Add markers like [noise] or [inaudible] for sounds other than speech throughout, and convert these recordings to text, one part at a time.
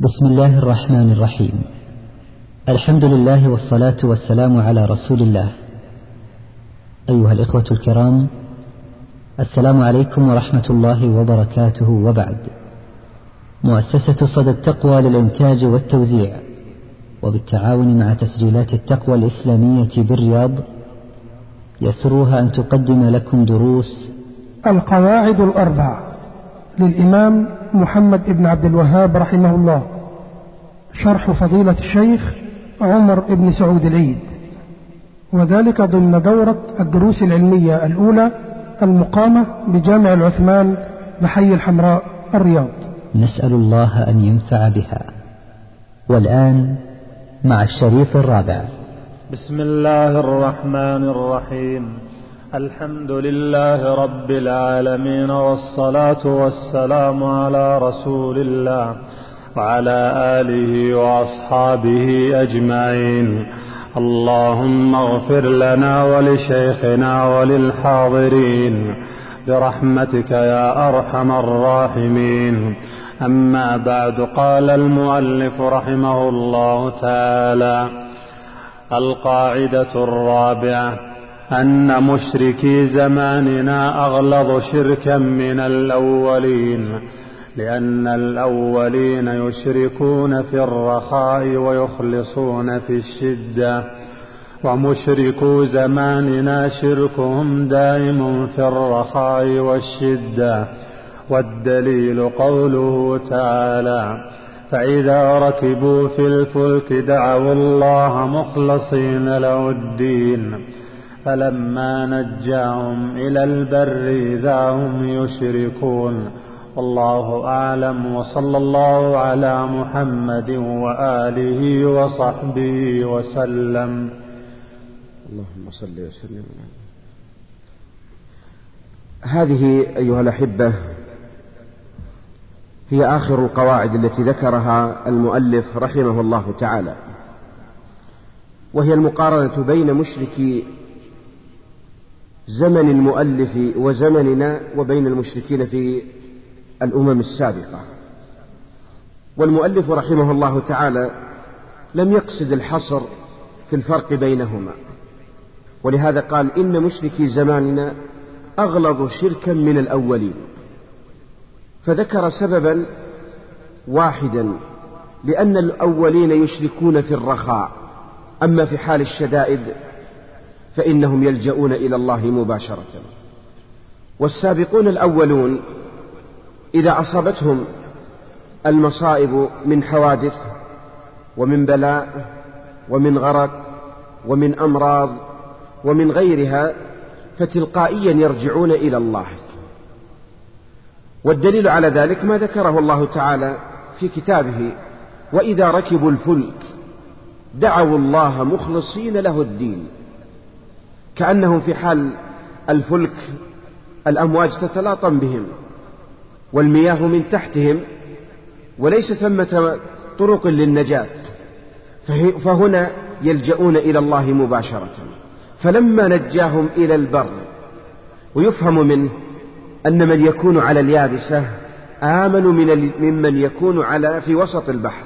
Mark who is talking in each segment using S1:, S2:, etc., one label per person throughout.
S1: بسم الله الرحمن الرحيم. الحمد لله والصلاة والسلام على رسول الله. أيها الإخوة الكرام السلام عليكم ورحمة الله وبركاته وبعد. مؤسسة صدى التقوى للإنتاج والتوزيع وبالتعاون مع تسجيلات التقوى الإسلامية بالرياض يسرها أن تقدم لكم دروس
S2: القواعد الأربع للإمام محمد بن عبد الوهاب رحمه الله. شرح فضيلة الشيخ عمر بن سعود العيد. وذلك ضمن دورة الدروس العلمية الأولى المقامة بجامع العثمان بحي الحمراء الرياض.
S1: نسأل الله أن ينفع بها. والآن مع الشريط الرابع.
S3: بسم الله الرحمن الرحيم. الحمد لله رب العالمين والصلاة والسلام على رسول الله وعلى آله وأصحابه أجمعين. اللهم اغفر لنا ولشيخنا وللحاضرين. برحمتك يا أرحم الراحمين. أما بعد قال المؤلف رحمه الله تعالى القاعدة الرابعة أن مشركي زماننا أغلظ شركا من الأولين لأن الأولين يشركون في الرخاء ويخلصون في الشدة. ومشركو زماننا شركهم دائم في الرخاء والشدة. والدليل قوله تعالى فإذا ركبوا في الفلك دعوا الله مخلصين له الدين. فلما نجاهم إلى البر إذا هم يشركون. والله أعلم وصلى الله على محمد وآله وصحبه وسلم.
S4: اللهم صل وسلم. هذه أيها الأحبة هي آخر القواعد التي ذكرها المؤلف رحمه الله تعالى وهي المقارنة بين مشركي زمن المؤلف وزمننا وبين المشركين في الأمم السابقة. والمؤلف رحمه الله تعالى لم يقصد الحصر في الفرق بينهما. ولهذا قال إن مشركي زماننا أغلظ شركا من الأولين. فذكر سببا واحدا لأن الأولين يشركون في الرخاء أما في حال الشدائد فإنهم يلجؤون إلى الله مباشرة. والسابقون الأولون إذا أصابتهم المصائب من حوادث ومن بلاء ومن غرق ومن أمراض ومن غيرها فتلقائيا يرجعون إلى الله. والدليل على ذلك ما ذكره الله تعالى في كتابه وإذا ركبوا الفلك دعوا الله مخلصين له الدين. كأنهم في حال الفلك الأمواج تتلاطم بهم والمياه من تحتهم وليس ثمة طرق للنجاة فهنا يلجؤون إلى الله مباشرة. فلما نجاهم إلى البر ويفهم منه أن من يكون على اليابسة آمن من ممن يكون على في وسط البحر.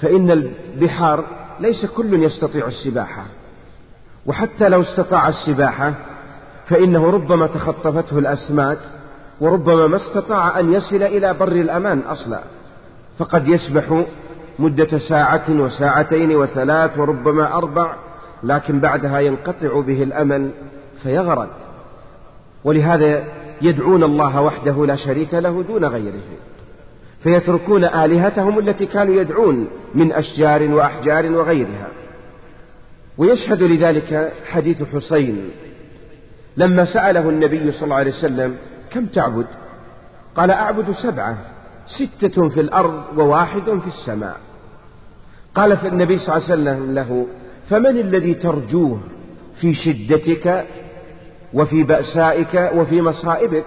S4: فإن البحار ليس كل يستطيع السباحة. وحتى لو استطاع السباحة فإنه ربما تخطفته الأسماك وربما ما استطاع أن يصل إلى بر الأمان أصلا. فقد يسبح مدة ساعة وساعتين وثلاث وربما أربع لكن بعدها ينقطع به الأمل فيغرق. ولهذا يدعون الله وحده لا شريك له دون غيره. فيتركون آلهتهم التي كانوا يدعون من أشجار وأحجار وغيرها. ويشهد لذلك حديث حسين لما سأله النبي صلى الله عليه وسلم كم تعبد؟ قال أعبد سبعة ستة في الأرض وواحد في السماء. قال في النبي صلى الله عليه وسلم له فمن الذي ترجوه في شدتك وفي بأسائك وفي مصائبك؟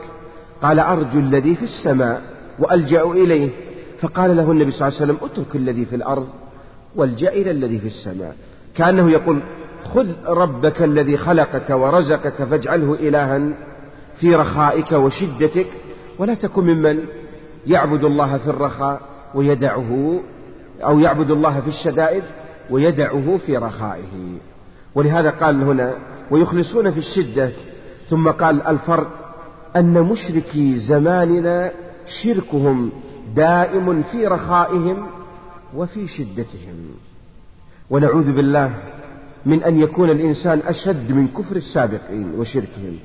S4: قال أرجو الذي في السماء وألجأ إليه. فقال له النبي صلى الله عليه وسلم اترك الذي في الأرض وألجأ إلى الذي في السماء. كأنه يقول خذ ربك الذي خلقك ورزقك فاجعله إلها في رخائك وشدتك ولا تكن ممن يعبد الله في الرخاء ويدعه أو يعبد الله في الشدائد ويدعه في رخائه. ولهذا قال هنا ويخلصون في الشدة ثم قال الفرق أن مشركي زماننا شركهم دائم في رخائهم وفي شدتهم. ونعوذ بالله من أن يكون الإنسان أشد من كفر السابقين وشركهم.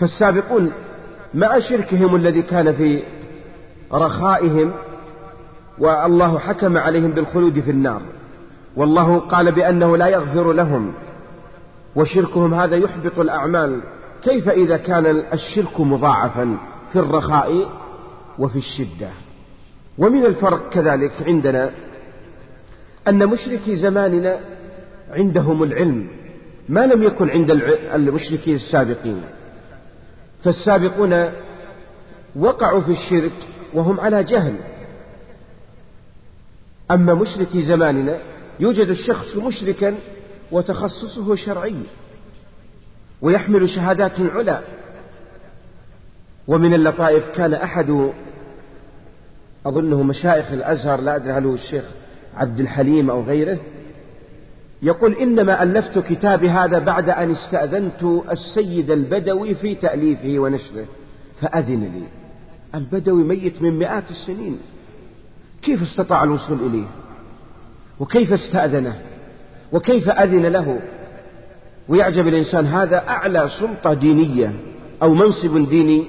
S4: فالسابقون مع شركهم الذي كان في رخائهم والله حكم عليهم بالخلود في النار. والله قال بأنه لا يغفر لهم وشركهم هذا يحبط الأعمال. كيف إذا كان الشرك مضاعفا في الرخاء وفي الشدة؟ ومن الفرق كذلك عندنا أن مشركي زماننا عندهم العلم ما لم يكن عند المشركين السابقين. فالسابقون وقعوا في الشرك وهم على جهل. أما مشركي زماننا يوجد الشخص مشركا وتخصصه شرعي ويحمل شهادات علا. ومن اللطائف كان أحد أظنه مشايخ الأزهر لا أدري هل هو الشيخ عبد الحليم أو غيره يقول إنما ألفت كتابي هذا بعد أن استأذنت السيد البدوي في تأليفه ونشره فأذن لي. البدوي ميت من مئات السنين. كيف استطاع الوصول إليه؟ وكيف استأذنه؟ وكيف أذن له؟ ويعجب الإنسان هذا أعلى سلطة دينية أو منصب ديني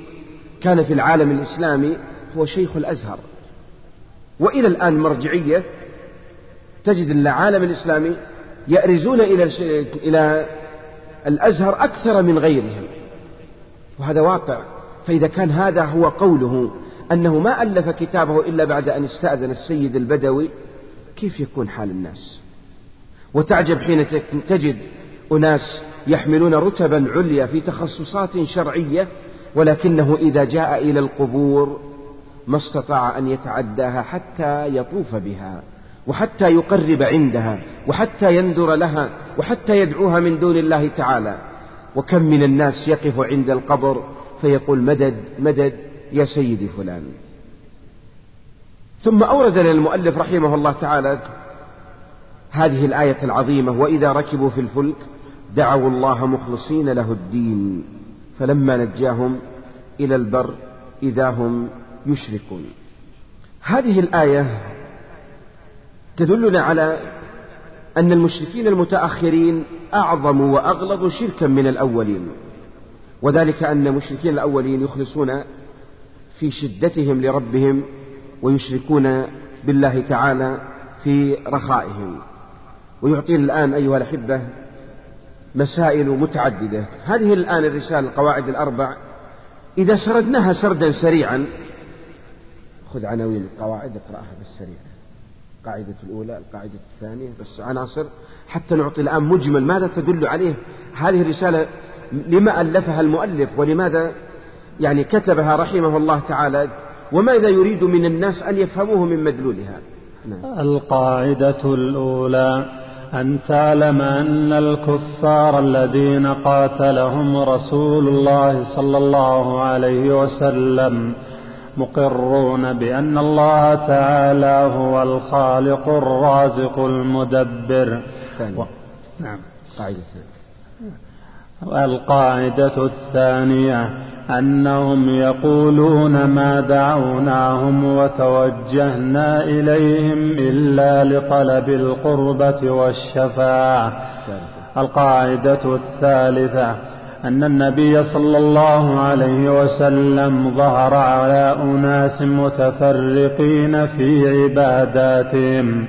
S4: كان في العالم الإسلامي هو شيخ الأزهر. وإلى الآن مرجعية تجد العالم الإسلامي يأرزون إلى إلى الأزهر أكثر من غيرهم. وهذا واقع. فإذا كان هذا هو قوله أنه ما ألف كتابه إلا بعد أن استأذن السيد البدوي كيف يكون حال الناس؟ وتعجب حين تجد أناس يحملون رتبا عليا في تخصصات شرعية ولكنه إذا جاء إلى القبور ما استطاع أن يتعداها حتى يطوف بها. وحتى يقرب عندها وحتى ينذر لها وحتى يدعوها من دون الله تعالى. وكم من الناس يقف عند القبر فيقول مدد مدد يا سيدي فلان. ثم أورد لنا المؤلف رحمه الله تعالى هذه الآية العظيمة وإذا ركبوا في الفلك دعوا الله مخلصين له الدين فلما نجاهم إلى البر إذا هم يشركون. هذه الآية تدلنا على أن المشركين المتأخرين أعظم وأغلظ شركا من الأولين. وذلك أن المشركين الأولين يخلصون في شدتهم لربهم ويشركون بالله تعالى في رخائهم. ويعطينا الآن أيها الأحبة مسائل متعددة. هذه الآن الرسالة القواعد الأربع. إذا سردناها سردا سريعا خذ عناوين القواعد اقرأها بالسريع. القاعدة الأولى القاعدة الثانية. بس عناصر حتى نعطي الآن مجمل ماذا تدل عليه. هذه الرسالة لما ألفها المؤلف ولماذا يعني كتبها رحمه الله تعالى وماذا يريد من الناس أن يفهموه من مدلولها.
S3: نعم. القاعدة الأولى أن تعلم أن الكفار الذين قاتلهم رسول الله صلى الله عليه وسلم مقرون بأن الله تعالى هو الخالق الرازق المدبر.
S4: و... نعم. قاعدة.
S3: القاعدة الثانية أنهم يقولون ما دعوناهم وتوجهنا إليهم إلا لطلب القربة والشفاعة. القاعدة الثالثة أن النبي صلى الله عليه وسلم ظهر على أناس متفرقين في عباداتهم.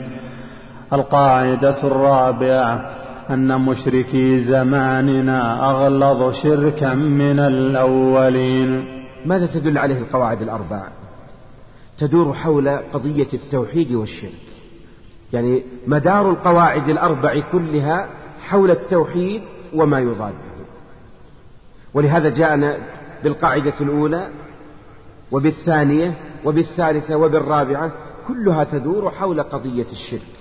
S3: القاعدة الرابعة أن مشركي زماننا أغلظ شركا من الأولين.
S4: ماذا تدل عليه القواعد الأربع تدور حول قضية التوحيد والشرك. يعني مدار القواعد الأربع كلها حول التوحيد وما يضاده ولهذا جاءنا بالقاعدة الأولى وبالثانية وبالثالثة وبالرابعة كلها تدور حول قضية الشرك.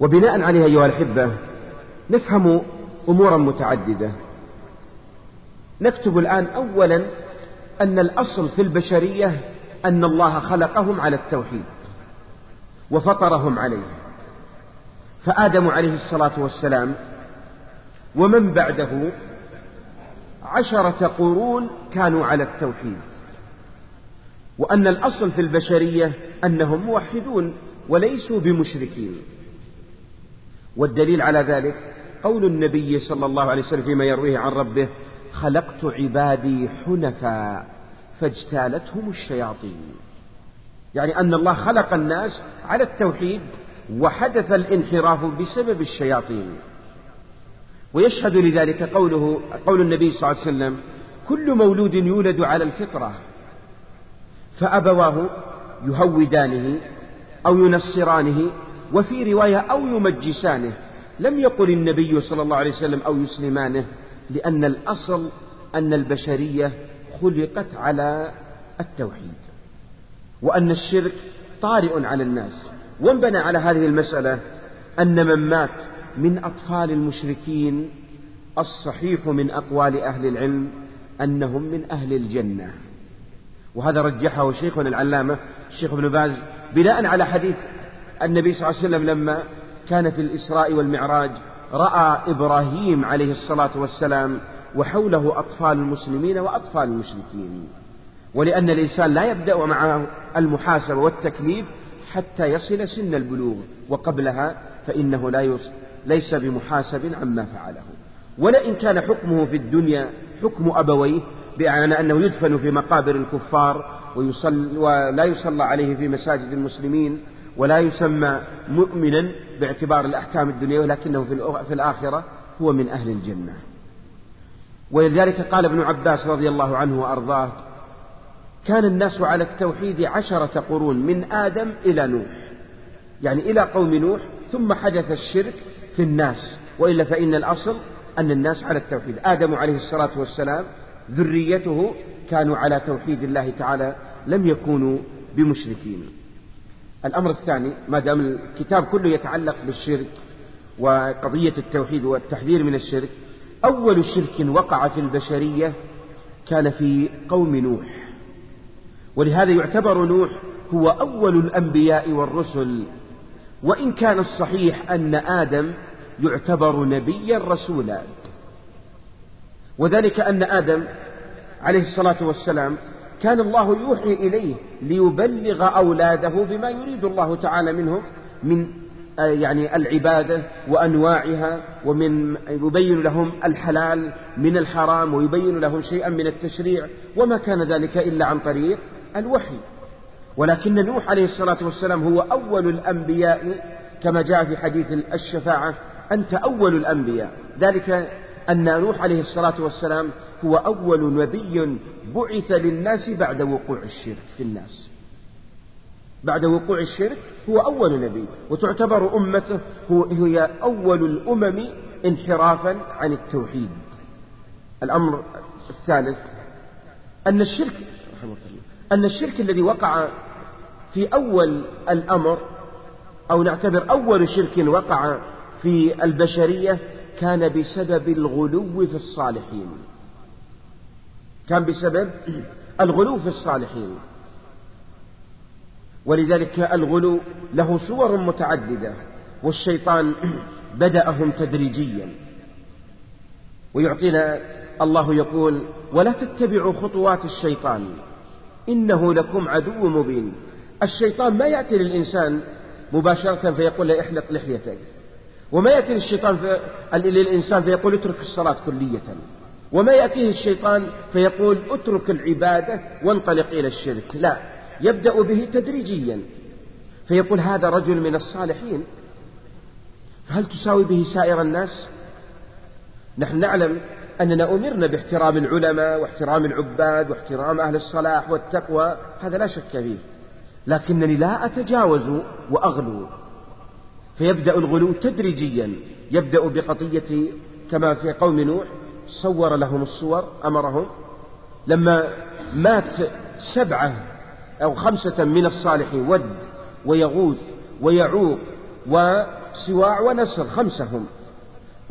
S4: وبناء عليها أيها الأحبة نفهم أمورا متعددة. نكتب الآن أولا أن الأصل في البشرية أن الله خلقهم على التوحيد وفطرهم عليه. فآدم عليه الصلاة والسلام ومن بعده عشرة قرون كانوا على التوحيد. وأن الأصل في البشرية أنهم موحدون وليسوا بمشركين. والدليل على ذلك قول النبي صلى الله عليه وسلم فيما يرويه عن ربه خلقت عبادي حنفاء فاجتالتهم الشياطين. يعني أن الله خلق الناس على التوحيد وحدث الانحراف بسبب الشياطين. ويشهد لذلك قوله قول النبي صلى الله عليه وسلم كل مولود يولد على الفطرة فأبواه يهودانه أو ينصرانه وفي رواية أو يمجسانه. لم يقل النبي صلى الله عليه وسلم أو يسلمانه لأن الأصل أن البشرية خلقت على التوحيد وأن الشرك طارئ على الناس. وانبنى على هذه المسألة أن من مات من أطفال المشركين الصحيح من أقوال أهل العلم أنهم من أهل الجنة. وهذا رجحه شيخنا العلامة الشيخ ابن باز بناء على حديث النبي صلى الله عليه وسلم لما كان في الإسراء والمعراج رأى إبراهيم عليه الصلاة والسلام وحوله أطفال المسلمين وأطفال المشركين. ولأن الإنسان لا يبدأ معه المحاسبة والتكليف حتى يصل سن البلوغ وقبلها فإنه لا ليس بمحاسب عما فعله. ولئن كان حكمه في الدنيا حكم أبويه بمعنى أنه يدفن في مقابر الكفار ويصل ولا يصلى عليه في مساجد المسلمين ولا يسمى مؤمنا باعتبار الأحكام الدنيا ولكنه في الآخرة هو من أهل الجنة. ولذلك قال ابن عباس رضي الله عنه وأرضاه كان الناس على التوحيد عشرة قرون من آدم إلى نوح يعني إلى قوم نوح ثم حدث الشرك في الناس وإلا فإن الأصل أن الناس على التوحيد. آدم عليه الصلاة والسلام ذريته كانوا على توحيد الله تعالى لم يكونوا بمشركين. الأمر الثاني ما دام الكتاب كله يتعلق بالشرك وقضية التوحيد والتحذير من الشرك أول شرك وقع في البشرية كان في قوم نوح. ولهذا يعتبر نوح هو أول الأنبياء والرسل وإن كان الصحيح أن آدم يعتبر نبيا رسولا. وذلك أن آدم عليه الصلاة والسلام كان الله يوحي إليه ليبلغ أولاده بما يريد الله تعالى منهم من آه، يعني العبادة وأنواعها ومن يبين لهم الحلال من الحرام ويبين لهم شيئا من التشريع وما كان ذلك إلا عن طريق الوحي. ولكن نوح عليه الصلاة والسلام هو أول الأنبياء كما جاء في حديث الشفاعة أنت أول الأنبياء. ذلك أن نوح عليه الصلاة والسلام هو أول نبي بعث للناس بعد وقوع الشرك في الناس. بعد وقوع الشرك هو أول نبي وتعتبر أمته هي أول الأمم انحرافا عن التوحيد. الأمر الثالث أن الشرك أن الشرك الذي وقع في أول الأمر أو نعتبر أول شرك وقع في البشرية كان بسبب الغلو في الصالحين. كان بسبب الغلو في الصالحين. ولذلك الغلو له صور متعددة والشيطان بدأهم تدريجيا. ويعطينا الله يقول ولا تتبعوا خطوات الشيطان. إنه لكم عدو مبين. الشيطان ما يأتي للإنسان مباشرة فيقول له احلق لحيتك. وما يأتي للشيطان في... للإنسان فيقول اترك الصلاة كلية. وما يأتيه الشيطان فيقول اترك العبادة وانطلق إلى الشرك. لا يبدأ به تدريجيا. فيقول هذا رجل من الصالحين. فهل تساوي به سائر الناس؟ نحن نعلم أننا أمرنا باحترام العلماء واحترام العباد واحترام أهل الصلاح والتقوى هذا لا شك فيه. لكنني لا أتجاوز وأغلو. فيبدأ الغلو تدريجيا. يبدأ بقضية كما في قوم نوح صور لهم الصور أمرهم. لما مات سبعة أو خمسة من الصالحين ود ويغوث ويعوق وسواع ونسر خمسة هم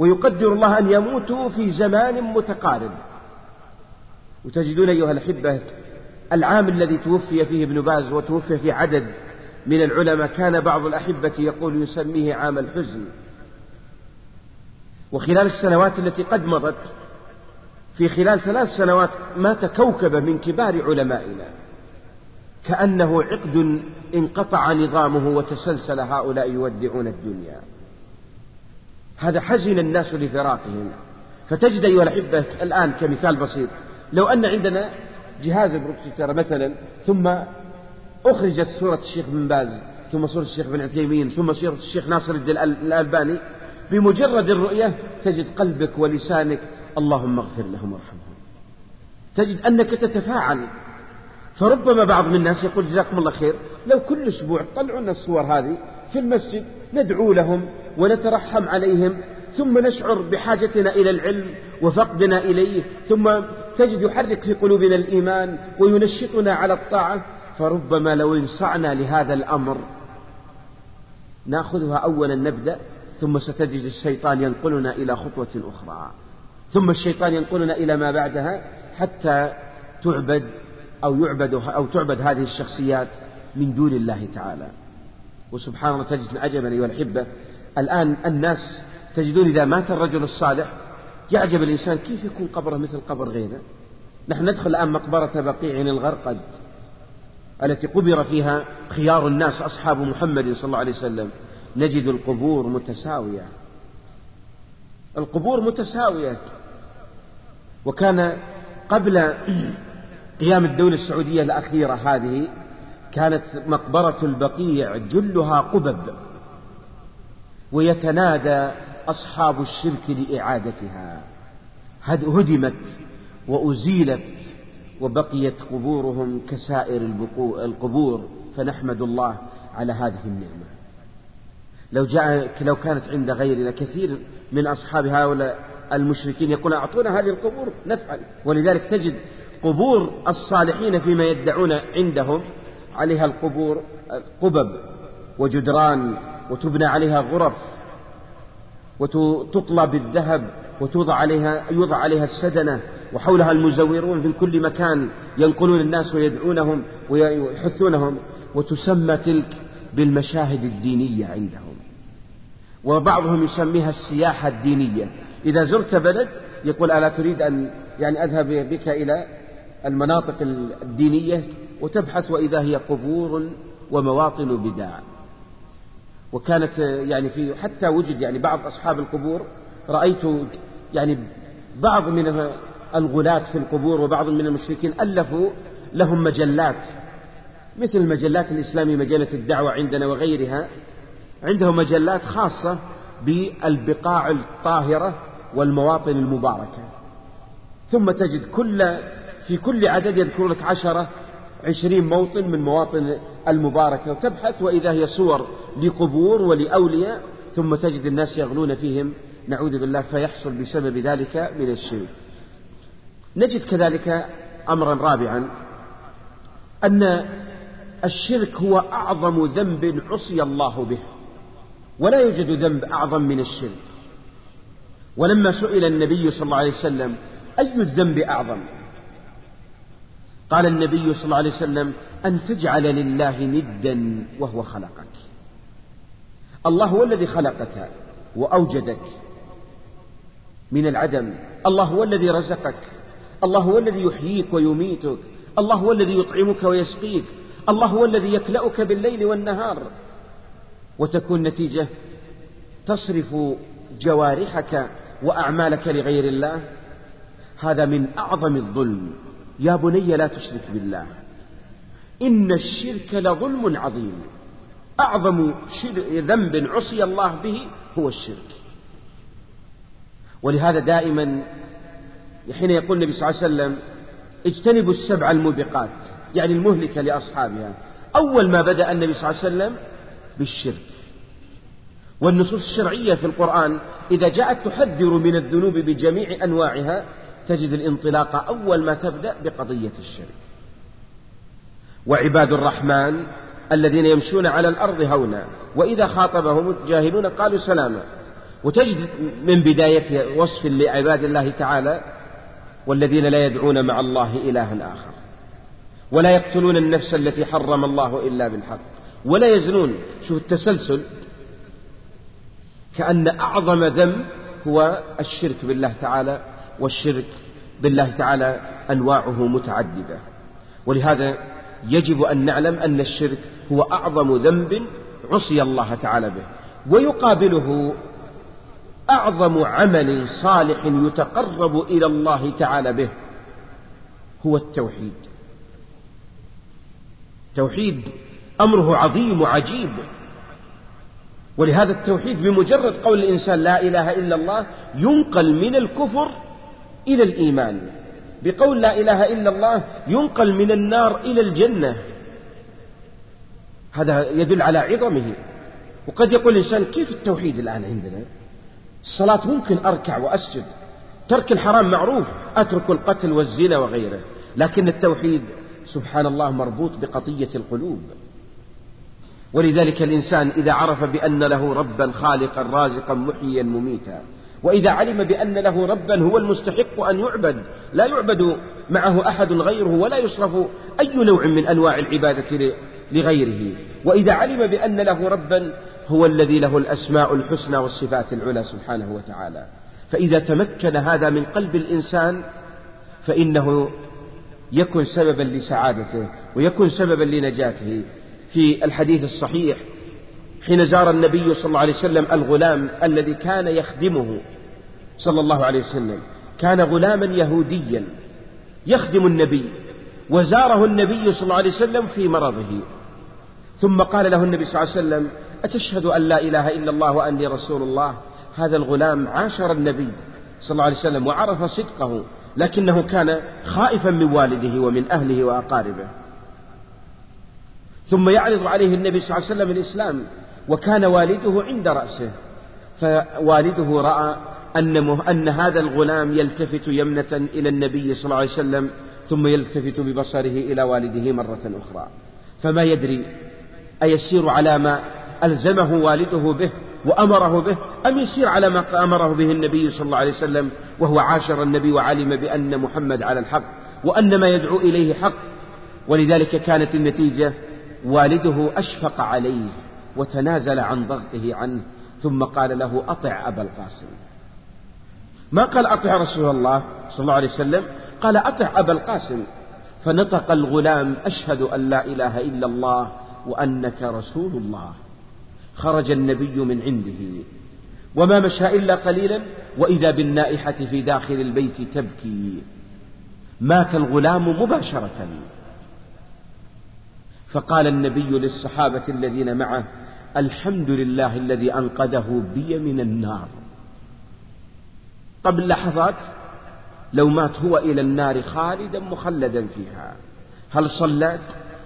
S4: ويقدر الله أن يموتوا في زمان متقارب. وتجدون أيها الأحبة العام الذي توفي فيه ابن باز وتوفي في عدد من العلماء كان بعض الأحبة يقول يسميه عام الحزن. وخلال السنوات التي قد مضت في خلال ثلاث سنوات مات كوكبة من كبار علمائنا. كأنه عقد انقطع نظامه وتسلسل هؤلاء يودعون الدنيا. هذا حزن الناس لفراقهم. فتجد أيها الأحبة الآن كمثال بسيط. لو أن عندنا جهاز البروكسيتر مثلا ثم أخرجت صورة الشيخ بن باز ثم صورة الشيخ بن عثيمين ثم صورة الشيخ ناصر الدين الألباني بمجرد الرؤية تجد قلبك ولسانك اللهم اغفر لهم وارحمهم. تجد أنك تتفاعل. فربما بعض من الناس يقول جزاكم الله خير لو كل أسبوع طلعوا لنا الصور هذه في المسجد ندعو لهم ونترحم عليهم ثم نشعر بحاجتنا إلى العلم وفقدنا إليه ثم تجد يحرك في قلوبنا الإيمان وينشطنا على الطاعة. فربما لو انصعنا لهذا الأمر نأخذها أولا نبدأ ثم ستجد الشيطان ينقلنا إلى خطوة أخرى. ثم الشيطان ينقلنا إلى ما بعدها حتى تعبد أو يعبد أو تعبد هذه الشخصيات من دون الله تعالى. وسبحان الله تجد عجبا أيها الأحبة. الآن الناس تجدون إذا مات الرجل الصالح يعجب الإنسان كيف يكون قبره مثل قبر غيره؟ نحن ندخل الآن مقبرة بقيع الغرقد التي قبر فيها خيار الناس أصحاب محمد صلى الله عليه وسلم. نجد القبور متساوية. القبور متساوية. وكان قبل [clears throat] قيام الدولة السعودية الأخيرة هذه كانت مقبرة البقيع جلها قبب ويتنادى أصحاب الشرك لإعادتها. هدمت وأزيلت وبقيت قبورهم كسائر القبور فنحمد الله على هذه النعمة. لو جاء لو كانت عند غيرنا كثير من أصحاب هؤلاء المشركين يقول أعطونا هذه القبور نفعل. ولذلك تجد قبور الصالحين فيما يدعون عندهم عليها القبور قبب وجدران وتبنى عليها غرف وتطلى بالذهب وتوضع عليها يوضع عليها السدنة وحولها المزورون في كل مكان ينقلون الناس ويدعونهم ويحثونهم وتسمى تلك بالمشاهد الدينية عندهم. وبعضهم يسميها السياحة الدينية. إذا زرت بلد يقول ألا تريد أن يعني أذهب بك إلى المناطق الدينية وتبحث وإذا هي قبور ومواطن بدع. وكانت يعني في حتى وجد يعني بعض أصحاب القبور رأيت يعني بعض من الغلاة في القبور وبعض من المشركين ألفوا لهم مجلات مثل المجلات الإسلامية مجلة الدعوة عندنا وغيرها. عندهم مجلات خاصة بالبقاع الطاهرة والمواطن المباركة. ثم تجد كل في كل عدد يذكر لك عشرة عشرين موطن من مواطن المباركة وتبحث وإذا هي صور لقبور ولأولياء ثم تجد الناس يغلون فيهم. نعوذ بالله فيحصل بسبب ذلك من الشرك. نجد كذلك أمرا رابعا أن الشرك هو أعظم ذنب عصي الله به. ولا يوجد ذنب أعظم من الشرك. ولما سئل النبي صلى الله عليه وسلم أي الذنب أعظم؟ قال النبي صلى الله عليه وسلم أن تجعل لله ندا وهو خلقك. الله هو الذي خلقك وأوجدك من العدم. الله هو الذي رزقك. الله هو الذي يحييك ويميتك. الله هو الذي يطعمك ويسقيك. الله هو الذي يكلأك بالليل والنهار. وتكون نتيجة تصرف جوارحك وأعمالك لغير الله. هذا من أعظم الظلم. يا بني لا تشرك بالله إن الشرك لظلم عظيم أعظم ذنب عصي الله به هو الشرك ولهذا دائما حين يقول النبي صلى الله عليه وسلم اجتنبوا السبع الموبقات يعني المهلكة لأصحابها أول ما بدأ النبي صلى الله عليه وسلم بالشرك والنصوص الشرعية في القرآن إذا جاءت تحذر من الذنوب بجميع أنواعها تجد الانطلاق أول ما تبدأ بقضية الشرك. وعباد الرحمن الذين يمشون على الأرض هونا وإذا خاطبهم الجاهلون قالوا سلاما. وتجد من بداية وصف لعباد الله تعالى والذين لا يدعون مع الله إلها آخر. ولا يقتلون النفس التي حرم الله إلا بالحق. ولا يزنون. شوف التسلسل. كأن أعظم ذنب هو الشرك بالله تعالى والشرك بالله تعالى أنواعه متعددة. ولهذا يجب أن نعلم أن الشرك هو أعظم ذنب عصي الله تعالى به ويقابله أعظم عمل صالح يتقرب إلى الله تعالى به هو التوحيد. توحيد أمره عظيم وعجيب. ولهذا التوحيد بمجرد قول الإنسان لا إله إلا الله ينقل من الكفر إلى الإيمان بقول لا إله إلا الله ينقل من النار إلى الجنة. هذا يدل على عظمه. وقد يقول الإنسان كيف التوحيد الآن عندنا؟ الصلاة ممكن أركع وأسجد ترك الحرام معروف أترك القتل والزنا وغيره لكن التوحيد سبحان الله مربوط بقضية القلوب. ولذلك الإنسان إذا عرف بأن له ربا خالقا رازقا محيا مميتا وإذا علم بأن له ربا هو المستحق أن يعبد لا يعبد معه أحد غيره ولا يصرف أي نوع من أنواع العبادة لغيره. وإذا علم بأن له ربا هو الذي له الأسماء الحسنى والصفات العلى سبحانه وتعالى. فإذا تمكن هذا من قلب الإنسان فإنه يكن سببا لسعادته ويكن سببا لنجاته. في الحديث الصحيح حين زار النبي صلى الله عليه وسلم الغلام الذي كان يخدمه صلى الله عليه وسلم. كان غلاما يهوديا يخدم النبي وزاره النبي صلى الله عليه وسلم في مرضه. ثم قال له النبي صلى الله عليه وسلم أتشهد أن لا إله إلا الله وأني رسول الله؟ هذا الغلام عاشر النبي صلى الله عليه وسلم وعرف صدقه لكنه كان خائفا من والده ومن أهله وأقاربه. ثم يعرض عليه النبي صلى الله عليه وسلم الإسلام. وكان والده عند رأسه فوالده رأى أن, أن هذا الغلام يلتفت يمنة إلى النبي صلى الله عليه وسلم ثم يلتفت ببصره إلى والده مرة أخرى. فما يدري أيسير على ما ألزمه والده به وأمره به أم يسير على ما أمره به النبي صلى الله عليه وسلم وهو عاشر النبي وعلم بأن محمد على الحق وأن ما يدعو إليه حق. ولذلك كانت النتيجة والده أشفق عليه. وتنازل عن ضغطه عنه ثم قال له أطع أبا القاسم. ما قال أطع رسول الله صلى الله عليه وسلم؟ قال أطع أبا القاسم. فنطق الغلام أشهد أن لا إله إلا الله وأنك رسول الله. خرج النبي من عنده. وما مشى إلا قليلا وإذا بالنائحة في داخل البيت تبكي. مات الغلام مباشرة. فقال النبي للصحابة الذين معه الحمد لله الذي أنقذه بي من النار. قبل لحظات لو مات هو إلى النار خالدا مخلدا فيها. هل صلت؟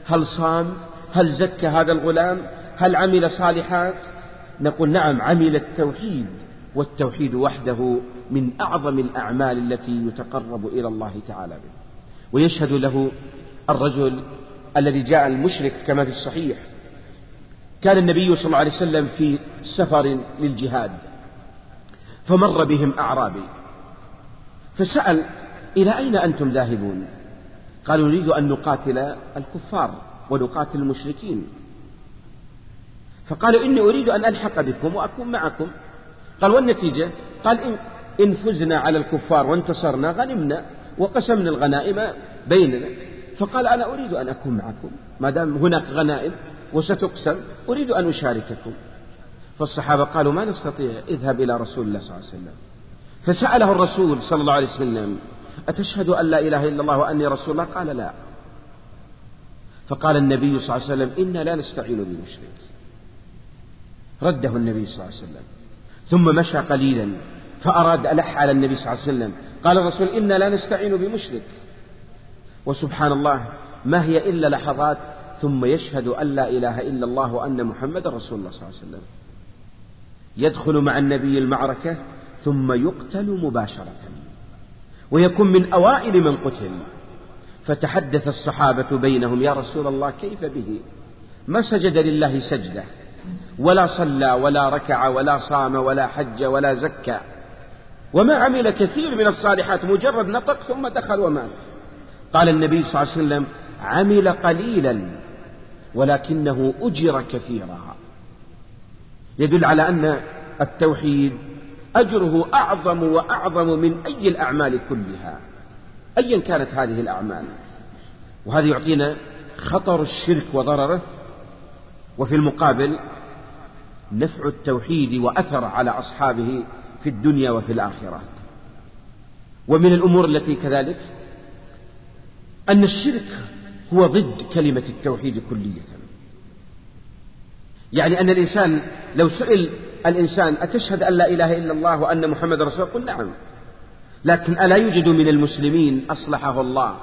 S4: هل صام؟ هل زكى هذا الغلام؟ هل عمل صالحات؟ نقول نعم عمل التوحيد والتوحيد وحده من أعظم الأعمال التي يتقرب إلى الله تعالى به. ويشهد له الرجل الذي جاء المشرك كما في الصحيح كان النبي صلى الله عليه وسلم في سفر للجهاد فمر بهم أعرابي فسأل إلى أين أنتم ذاهبون؟ قالوا نريد أن نقاتل الكفار ونقاتل المشركين. فقالوا إني أريد أن ألحق بكم وأكون معكم. قال والنتيجة؟ قال إن, إن فزنا على الكفار وانتصرنا غنمنا وقسمنا الغنائم بيننا. فقال أنا أريد أن أكون معكم ما دام هناك غنائم. وستقسم أريد أن أشارككم. فالصحابة قالوا ما نستطيع اذهب إلى رسول الله صلى الله عليه وسلم. فسأله الرسول صلى الله عليه وسلم أتشهد أن لا إله إلا الله وأني رسول الله؟ قال لا. فقال النبي صلى الله عليه وسلم إنا لا نستعين بمشرك. رده النبي صلى الله عليه وسلم. ثم مشى قليلا فأراد ألح على النبي صلى الله عليه وسلم. قال الرسول إنا لا نستعين بمشرك. وسبحان الله ما هي إلا لحظات ثم يشهد أن لا إله إلا الله وأن محمد رسول الله صلى الله عليه وسلم. يدخل مع النبي المعركة ثم يقتل مباشرة. ويكون من أوائل من قتل. فتحدث الصحابة بينهم يا رسول الله كيف به؟ ما سجد لله سجدة؟ ولا صلى ولا ركع ولا صام ولا حج ولا زكى. وما عمل كثير من الصالحات مجرد نطق ثم دخل ومات. قال النبي صلى الله عليه وسلم عمل قليلا. ولكنه أجر كثيرا. يدل على أن التوحيد أجره أعظم وأعظم من أي الأعمال كلها أيا كانت هذه الأعمال. وهذا يعطينا خطر الشرك وضرره وفي المقابل نفع التوحيد وأثر على أصحابه في الدنيا وفي الآخرة ومن الأمور التي كذلك أن الشرك هو ضد كلمة التوحيد كلية. يعني أن الإنسان لو سئل الإنسان أتشهد أن لا إله إلا الله وأن محمد رسول قل نعم. لكن ألا يوجد من المسلمين أصلحه الله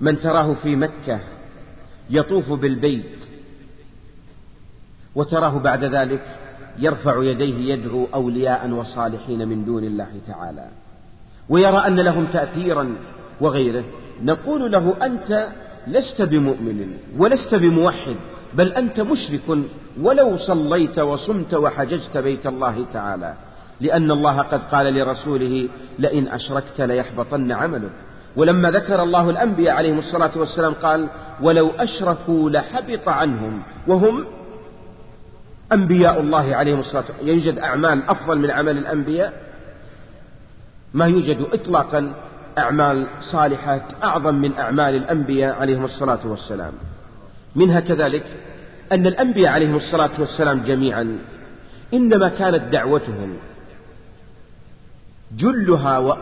S4: من تراه في مكة يطوف بالبيت وتراه بعد ذلك يرفع يديه يدعو أولياء وصالحين من دون الله تعالى. ويرى أن لهم تأثيرا وغيره. نقول له أنت لست بمؤمن ولست بموحد بل أنت مشرك ولو صليت وصمت وحججت بيت الله تعالى. لأن الله قد قال لرسوله لئن أشركت ليحبطن عملك. ولما ذكر الله الأنبياء عليهم الصلاة والسلام قال ولو أشركوا لحبط عنهم وهم أنبياء الله عليهم الصلاة والسلام. يوجد أعمال أفضل من عمل الأنبياء؟ ما يوجد إطلاقا. أعمال صالحة أعظم من أعمال الأنبياء عليهم الصلاة والسلام. منها كذلك أن الأنبياء عليهم الصلاة والسلام جميعا إنما كانت دعوتهم. جلها و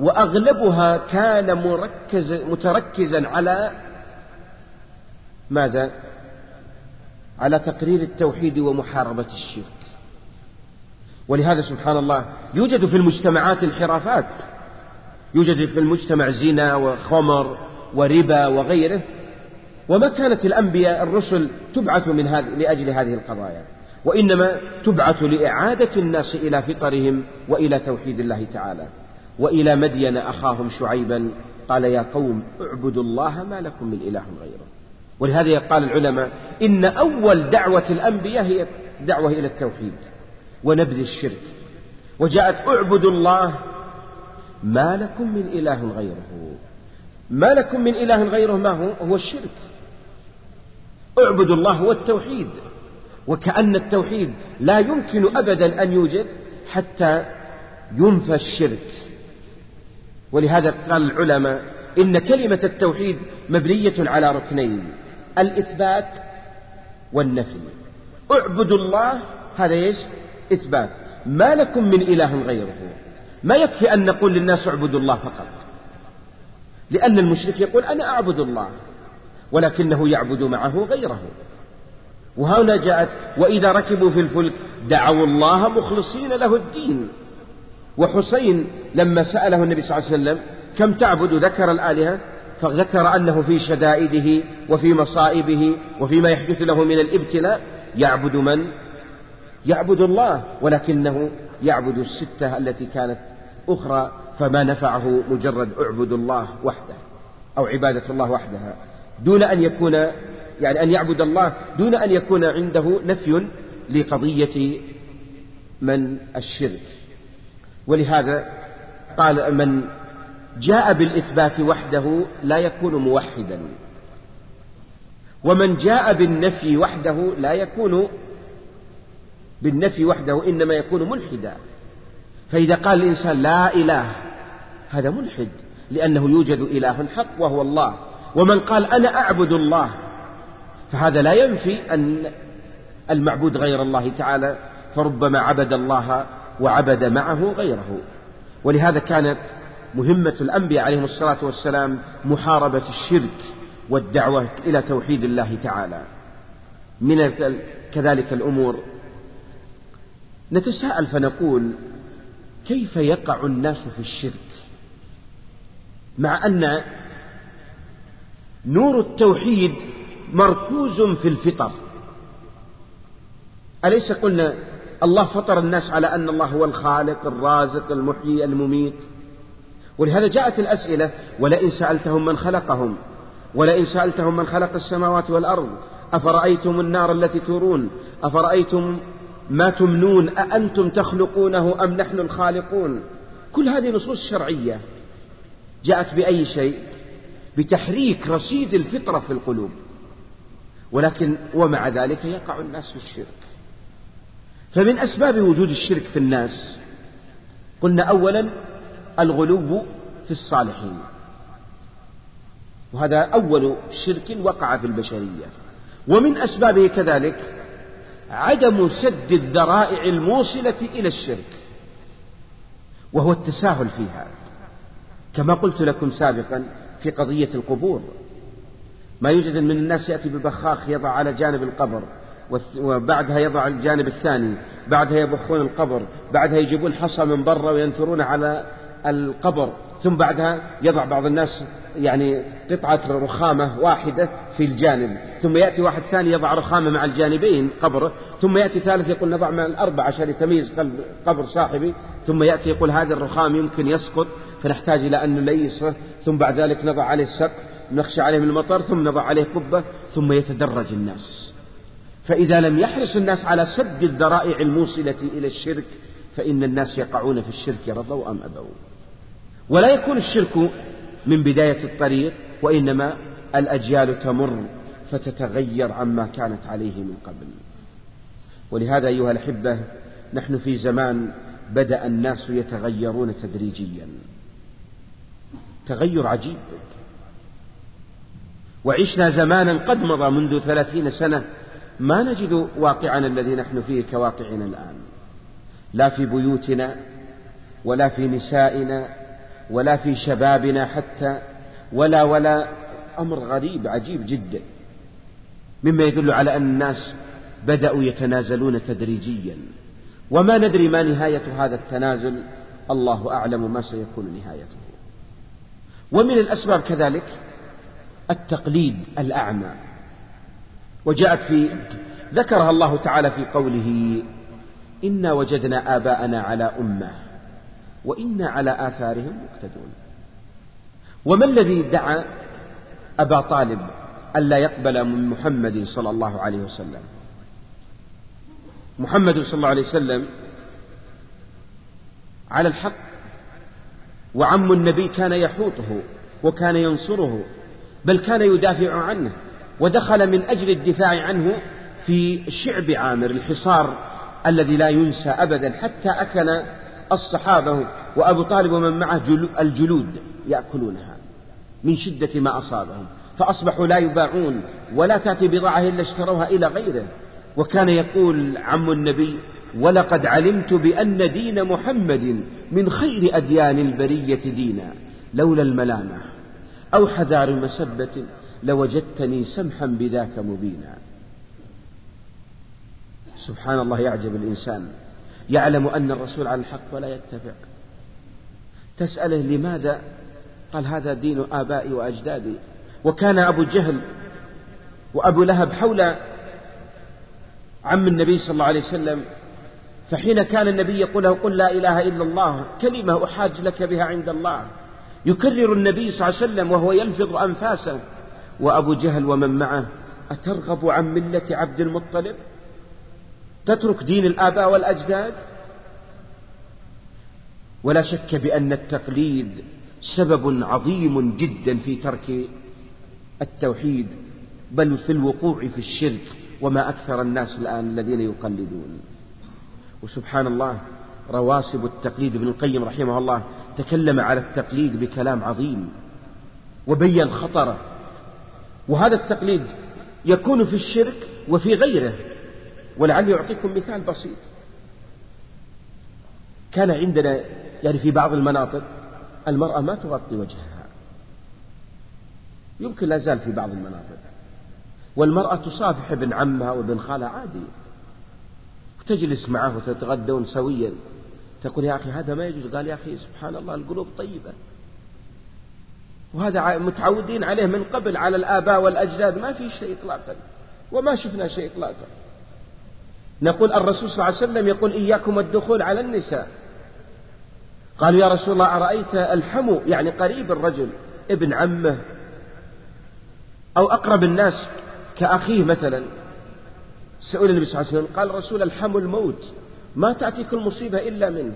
S4: وأغلبها كان مركز متركزا على ماذا؟ على تقرير التوحيد ومحاربة الشرك. ولهذا سبحان الله يوجد في المجتمعات انحرافات. يوجد في المجتمع زنا وخمر وربا وغيره. وما كانت الأنبياء الرسل تبعث من هذه لأجل هذه القضايا وإنما تبعث لإعادة الناس إلى فطرهم وإلى توحيد الله تعالى. وإلى مدين أخاهم شعيبا قال يا قوم اعبدوا الله ما لكم من إله غيره. ولهذا قال العلماء إن أول دعوة الأنبياء هي دعوة إلى التوحيد ونبذ الشرك. وجاءت اعبدوا الله ما لكم من إله غيره. ما لكم من إله غيره ما هو؟ هو الشرك. اعبدوا الله هو التوحيد وكأن التوحيد لا يمكن أبدا أن يوجد حتى ينفى الشرك. ولهذا قال العلماء إن كلمة التوحيد مبنية على ركنين الإثبات والنفي. اعبدوا الله هذا إيش؟ إثبات. ما لكم من إله غيره. ما يكفي أن نقول للناس اعبدوا الله فقط. لأن المشرك يقول أنا أعبد الله ولكنه يعبد معه غيره. وهنا جاءت وإذا ركبوا في الفلك دعوا الله مخلصين له الدين. وحسين لما سأله النبي صلى الله عليه وسلم كم تعبد ذكر الآلهة؟ فذكر أنه في شدائده وفي مصائبه وفيما يحدث له من الابتلاء. يعبد من؟ يعبد الله ولكنه يعبد الستة التي كانت أخرى فما نفعه مجرد اعبد الله وحده أو عبادة الله وحدها. دون أن يكون يعني أن يعبد الله دون أن يكون عنده نفي لقضية من الشرك. ولهذا قال من جاء بالإثبات وحده لا يكون موحدا. ومن جاء بالنفي وحده لا يكون بالنفي وحده إنما يكون ملحدا. فإذا قال الإنسان لا إله هذا ملحد لأنه يوجد إله حق وهو الله. ومن قال أنا أعبد الله فهذا لا ينفي أن المعبود غير الله تعالى فربما عبد الله وعبد معه غيره. ولهذا كانت مهمة الأنبياء عليهم الصلاة والسلام محاربة الشرك والدعوة إلى توحيد الله تعالى. من كذلك الأمور. نتساءل فنقول كيف يقع الناس في الشرك؟ مع أن نور التوحيد مركوز في الفطر. أليس قلنا الله فطر الناس على أن الله هو الخالق الرازق المحيي المميت؟ ولهذا جاءت الأسئلة ولئن سألتهم من خلقهم ولئن سألتهم من خلق السماوات والأرض أفرأيتم النار التي تورون؟ أفرأيتم ما تمنون أأنتم تخلقونه أم نحن الخالقون؟ كل هذه نصوص شرعية جاءت بأي شيء؟ بتحريك رصيد الفطرة في القلوب. ولكن ومع ذلك يقع الناس في الشرك. فمن أسباب وجود الشرك في الناس قلنا أولا الغلو في الصالحين. وهذا أول شرك وقع في البشرية. ومن أسبابه كذلك عدم سد الذرائع الموصلة إلى الشرك وهو التساهل فيها. كما قلت لكم سابقا في قضية القبور ما يوجد من الناس يأتي ببخاخ يضع على جانب القبر وبعدها يضع الجانب الثاني بعدها يبخون القبر بعدها يجيبون حصى من برا وينثرون على القبر. ثم بعدها يضع بعض الناس يعني قطعة رخامة واحدة في الجانب. ثم يأتي واحد ثاني يضع رخامة مع الجانبين قبره. ثم يأتي ثالث يقول نضع مع الأربع عشان يتميز قبر صاحبي. ثم يأتي يقول هذا الرخام يمكن يسقط فنحتاج إلى أن نليسه ثم بعد ذلك نضع عليه السقف نخشى عليه من المطر ثم نضع عليه قبة ثم يتدرج الناس. فإذا لم يحرص الناس على سد الذرائع الموصلة إلى الشرك فإن الناس يقعون في الشرك رضوا أم أبوا. ولا يكون الشرك من بداية الطريق وإنما الأجيال تمر فتتغير عما كانت عليه من قبل. ولهذا أيها الأحبة نحن في زمان بدأ الناس يتغيرون تدريجيا. تغير عجيب. وعشنا زمانا قد مضى منذ ثلاثين سنة ما نجد واقعنا الذي نحن فيه كواقعنا الآن. لا في بيوتنا ولا في نسائنا ولا في شبابنا حتى ولا ولا أمر غريب عجيب جدا مما يدل على أن الناس بدأوا يتنازلون تدريجيا. وما ندري ما نهاية هذا التنازل الله أعلم ما سيكون نهايته. ومن الأسباب كذلك التقليد الأعمى. وجاءت في ذكرها الله تعالى في قوله إنا وجدنا آباءنا على أمة. وإنا على آثارهم مقتدون. وما الذي دعا أبا طالب ألا يقبل من محمد صلى الله عليه وسلم؟ محمد صلى الله عليه وسلم على الحق وعم النبي كان يحوطه وكان ينصره بل كان يدافع عنه ودخل من أجل الدفاع عنه في شعب عامر الحصار الذي لا ينسى أبدا حتى أكل الصحابة وأبو طالب ومن معه الجلود يأكلونها من شدة ما أصابهم فأصبحوا لا يباعون ولا تأتي بضاعة إلا اشتروها إلى غيره. وكان يقول عم النبي ولقد علمت بأن دين محمد من خير أديان البرية دينا لولا الملامة أو حذار مسبة لوجدتني سمحا بذاك مبينا. سبحان الله يعجب الإنسان. يعلم أن الرسول على الحق ولا يتبع تسأله لماذا؟ قال هذا دين آبائي وأجدادي. وكان أبو جهل وأبو لهب حول عم النبي صلى الله عليه وسلم فحين كان النبي يقول له قل لا إله إلا الله كلمة أحاج لك بها عند الله. يكرر النبي صلى الله عليه وسلم وهو يلفظ أنفاسه. وأبو جهل ومن معه أترغب عن ملة عبد المطلب؟ تترك دين الآباء والأجداد؟ ولا شك بأن التقليد سبب عظيم جدا في ترك التوحيد بل في الوقوع في الشرك وما أكثر الناس الآن الذين يقلدون. وسبحان الله رواسب التقليد ابن القيم رحمه الله تكلم على التقليد بكلام عظيم وبين خطره. وهذا التقليد يكون في الشرك وفي غيره. ولعلي أعطيكم مثال بسيط. كان عندنا يعني في بعض المناطق المرأة ما تغطي وجهها. يمكن لا زال في بعض المناطق. والمرأة تصافح ابن عمها وابن خالها عادي. وتجلس معه وتتغدون سويا. تقول يا أخي هذا ما يجوز. قال يا أخي سبحان الله القلوب طيبة. وهذا متعودين عليه من قبل على الآباء والأجداد. ما في شيء إطلاقا. وما شفنا شيء إطلاقا. نقول الرسول صلى الله عليه وسلم يقول إياكم الدخول على النساء. قالوا يا رسول الله أرأيت الحمو يعني قريب الرجل ابن عمه أو أقرب الناس كأخيه مثلا؟ سئل النبي صلى الله عليه وسلم قال رسول الحمو الموت ما تأتي كل مصيبة إلا منه.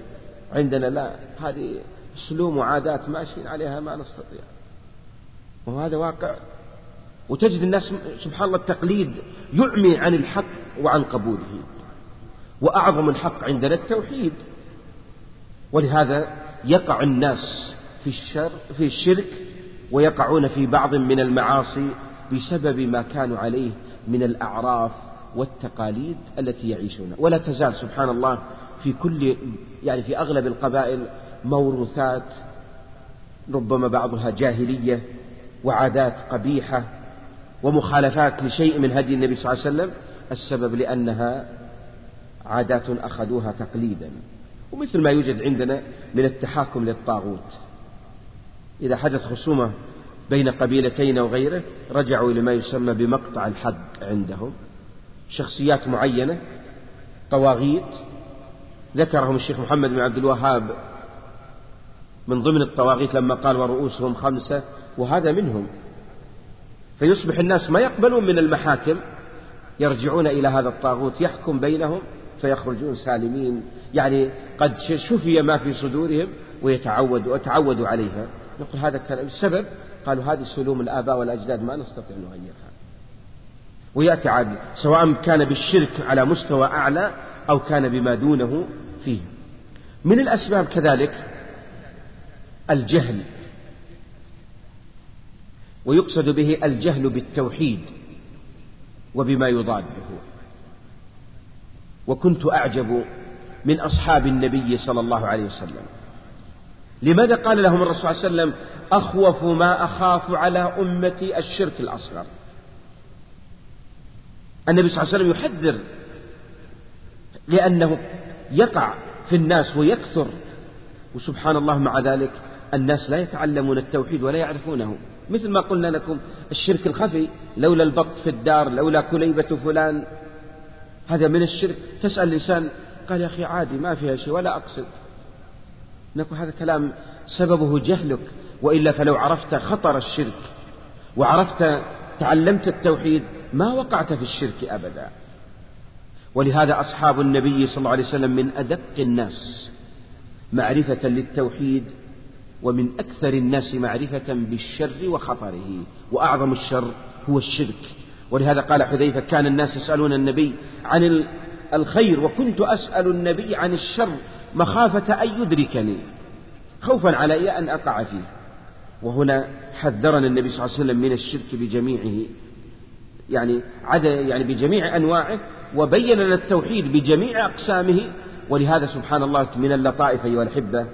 S4: عندنا لا هذه سلوم وعادات ماشيين عليها ما نستطيع. وهذا واقع. وتجد الناس سبحان الله التقليد يعمي عن الحق. وعن قبوله. وأعظم الحق عندنا التوحيد. ولهذا يقع الناس في الشر في الشرك ويقعون في بعض من المعاصي بسبب ما كانوا عليه من الأعراف والتقاليد التي يعيشونها ولا تزال سبحان الله في كل يعني في أغلب القبائل موروثات ربما بعضها جاهلية وعادات قبيحة ومخالفات لشيء من هدي النبي صلى الله عليه وسلم. السبب لأنها عادات أخذوها تقليدا ومثل ما يوجد عندنا من التحاكم للطاغوت. إذا حدث خصومة بين قبيلتين أو غيره رجعوا إلى ما يسمى بمقطع الحق عندهم. شخصيات معينة طواغيت. ذكرهم الشيخ محمد بن عبد الوهاب من ضمن الطواغيت لما قال ورؤوسهم خمسة وهذا منهم. فيصبح الناس ما يقبلون من المحاكم يرجعون إلى هذا الطاغوت يحكم بينهم فيخرجون سالمين. يعني قد شفي ما في صدورهم ويتعودوا وتعودوا عليها. نقول هذا كلام السبب قالوا هذه سلوم الآباء والأجداد ما نستطيع نغيرها. ويأتي عاد سواء كان بالشرك على مستوى أعلى أو كان بما دونه فيه. من الأسباب كذلك الجهل. ويقصد به الجهل بالتوحيد. وبما يضاده. وكنت أعجب من أصحاب النبي صلى الله عليه وسلم. لماذا قال لهم الرسول صلى الله عليه وسلم أخوف ما أخاف على أمتي الشرك الأصغر؟ النبي صلى الله عليه وسلم يحذر لأنه يقع في الناس ويكثر. وسبحان الله مع ذلك الناس لا يتعلمون التوحيد ولا يعرفونه. مثل ما قلنا لكم الشرك الخفي لولا البط في الدار لولا كليبة فلان. هذا من الشرك. تسأل الإنسان قال يا أخي عادي ما فيها شيء ولا أقصد. نقول هذا كلام سببه جهلك وإلا فلو عرفت خطر الشرك وعرفت تعلمت التوحيد ما وقعت في الشرك أبدا. ولهذا أصحاب النبي صلى الله عليه وسلم من أدق الناس معرفة للتوحيد ومن أكثر الناس معرفة بالشر وخطره وأعظم الشر هو الشرك. ولهذا قال حذيفة كان الناس يسألون النبي عن الخير وكنت أسأل النبي عن الشر مخافة أن يدركني خوفا علي أن أقع فيه. وهنا حذرنا النبي صلى الله عليه وسلم من الشرك بجميعه يعني عدا يعني بجميع أنواعه وبين لنا التوحيد بجميع أقسامه. ولهذا سبحان الله من اللطائف أيها الأحبة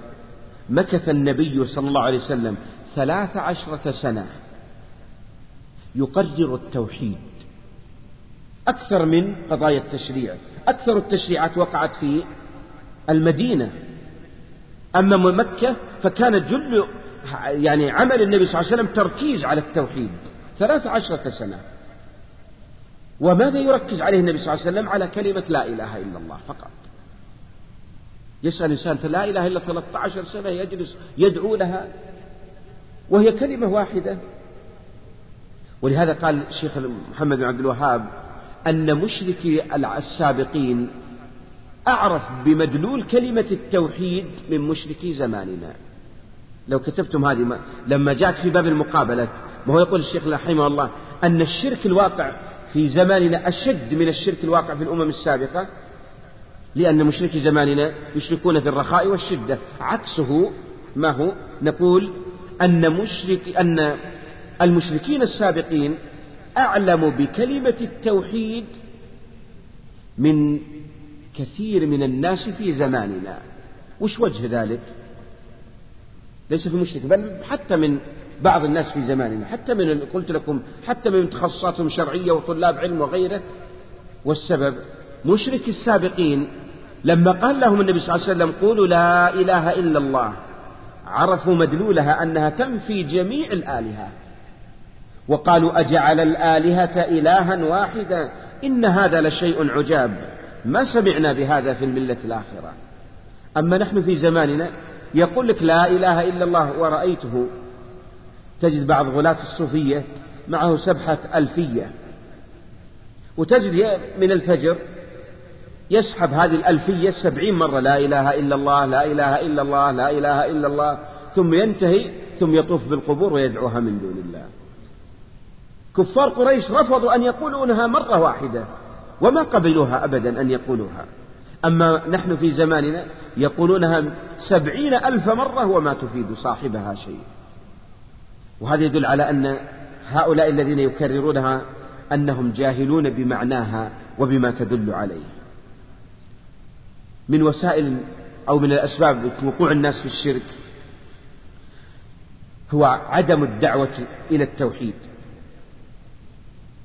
S4: مكث النبي صلى الله عليه وسلم ثلاث عشرة سنة يقرر التوحيد. أكثر من قضايا التشريع. أكثر التشريعات وقعت في المدينة. أما مكة فكان جل يعني عمل النبي صلى الله عليه وسلم تركيز على التوحيد. ثلاث عشرة سنة. وماذا يركز عليه النبي صلى الله عليه وسلم؟ على كلمة لا إله إلا الله فقط. يسأل إنسان لا إله إلا 13 سنة يجلس يدعو لها وهي كلمة واحدة. ولهذا قال الشيخ محمد بن عبد الوهاب أن مشركي السابقين أعرف بمدلول كلمة التوحيد من مشركي زماننا. لو كتبتم هذه لما جاءت في باب المقابلة ما هو يقول الشيخ رحمه الله أن الشرك الواقع في زماننا أشد من الشرك الواقع في الأمم السابقة؟ لأن مشركي زماننا يشركون في الرخاء والشدة. عكسه ما هو؟ نقول أن مشرك أن المشركين السابقين أعلم بكلمة التوحيد من كثير من الناس في زماننا. وش وجه ذلك؟ ليس في المشرك بل حتى من بعض الناس في زماننا. حتى من قلت لكم حتى من تخصصاتهم شرعية وطلاب علم وغيره. والسبب مشرك السابقين لما قال لهم النبي صلى الله عليه وسلم قولوا لا إله إلا الله عرفوا مدلولها أنها تنفي جميع الآلهة. وقالوا أجعل الآلهة إلها واحدا؟ إن هذا لشيء عجاب. ما سمعنا بهذا في الملة الآخرة. أما نحن في زماننا يقول لك لا إله إلا الله ورأيته تجد بعض غلاة الصوفية معه سبحة ألفية وتجد من الفجر يسحب هذه الألفية سبعين مرة. لا إله إلا الله لا إله إلا الله لا إله إلا الله. ثم ينتهي ثم يطوف بالقبور ويدعوها من دون الله. كفار قريش رفضوا أن يقولونها مرة واحدة وما قبلوها أبدا أن يقولوها. أما نحن في زماننا يقولونها سبعين ألف مرة وما تفيد صاحبها شيء. وهذا يدل على أن هؤلاء الذين يكررونها أنهم جاهلون بمعناها وبما تدل عليه. من وسائل أو من الأسباب وقوع الناس في الشرك هو عدم الدعوة إلى التوحيد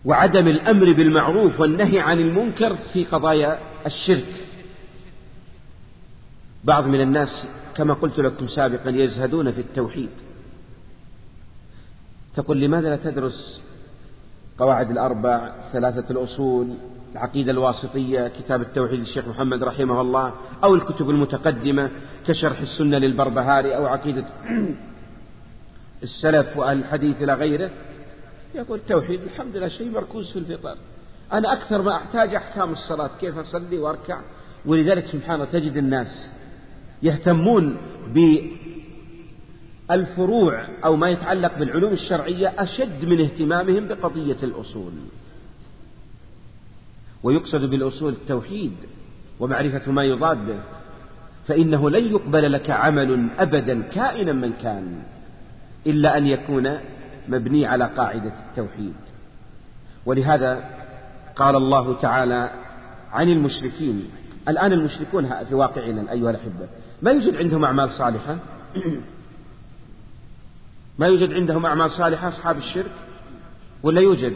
S4: وعدم الأمر بالمعروف والنهي عن المنكر في قضايا الشرك. بعض من الناس كما قلت لكم سابقا يزهدون في التوحيد. تقول لماذا لا تدرس قواعد الأربع ثلاثة الأصول العقيدة الواسطية كتاب التوحيد للشيخ محمد رحمه الله أو الكتب المتقدمة كشرح السنة للبربهاري أو عقيدة [clears throat] السلف وأهل الحديث إلى غيره. يقول التوحيد الحمد لله شيء مركوز في الفطر. أنا أكثر ما أحتاج أحكام الصلاة كيف أصلي وأركع؟ ولذلك سبحانه تجد الناس يهتمون بالفروع أو ما يتعلق بالعلوم الشرعية أشد من اهتمامهم بقضية الأصول. ويقصد بالأصول التوحيد ومعرفة ما يضاده فإنه لن يقبل لك عمل أبدا كائنا من كان إلا أن يكون مبني على قاعدة التوحيد. ولهذا قال الله تعالى عن المشركين الآن المشركون في واقعنا أيها الأحبة ما يوجد عندهم أعمال صالحة؟ ما يوجد عندهم أعمال صالحة أصحاب الشرك؟ ولا يوجد؟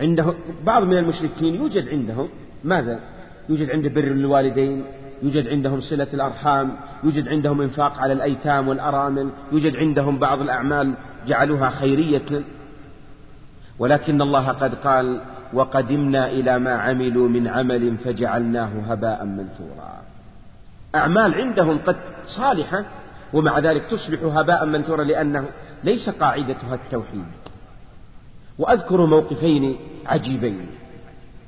S4: عنده بعض من المشركين يوجد عندهم ماذا؟ يوجد عنده بر الوالدين يوجد عندهم صلة الأرحام يوجد عندهم إنفاق على الأيتام والأرامل يوجد عندهم بعض الأعمال جعلوها خيرية ولكن الله قد قال وقدمنا إلى ما عملوا من عمل فجعلناه هباء منثورا. أعمال عندهم قد صالحة ومع ذلك تصبح هباء منثورا لأنه ليس قاعدتها التوحيد. وأذكر موقفين عجيبين.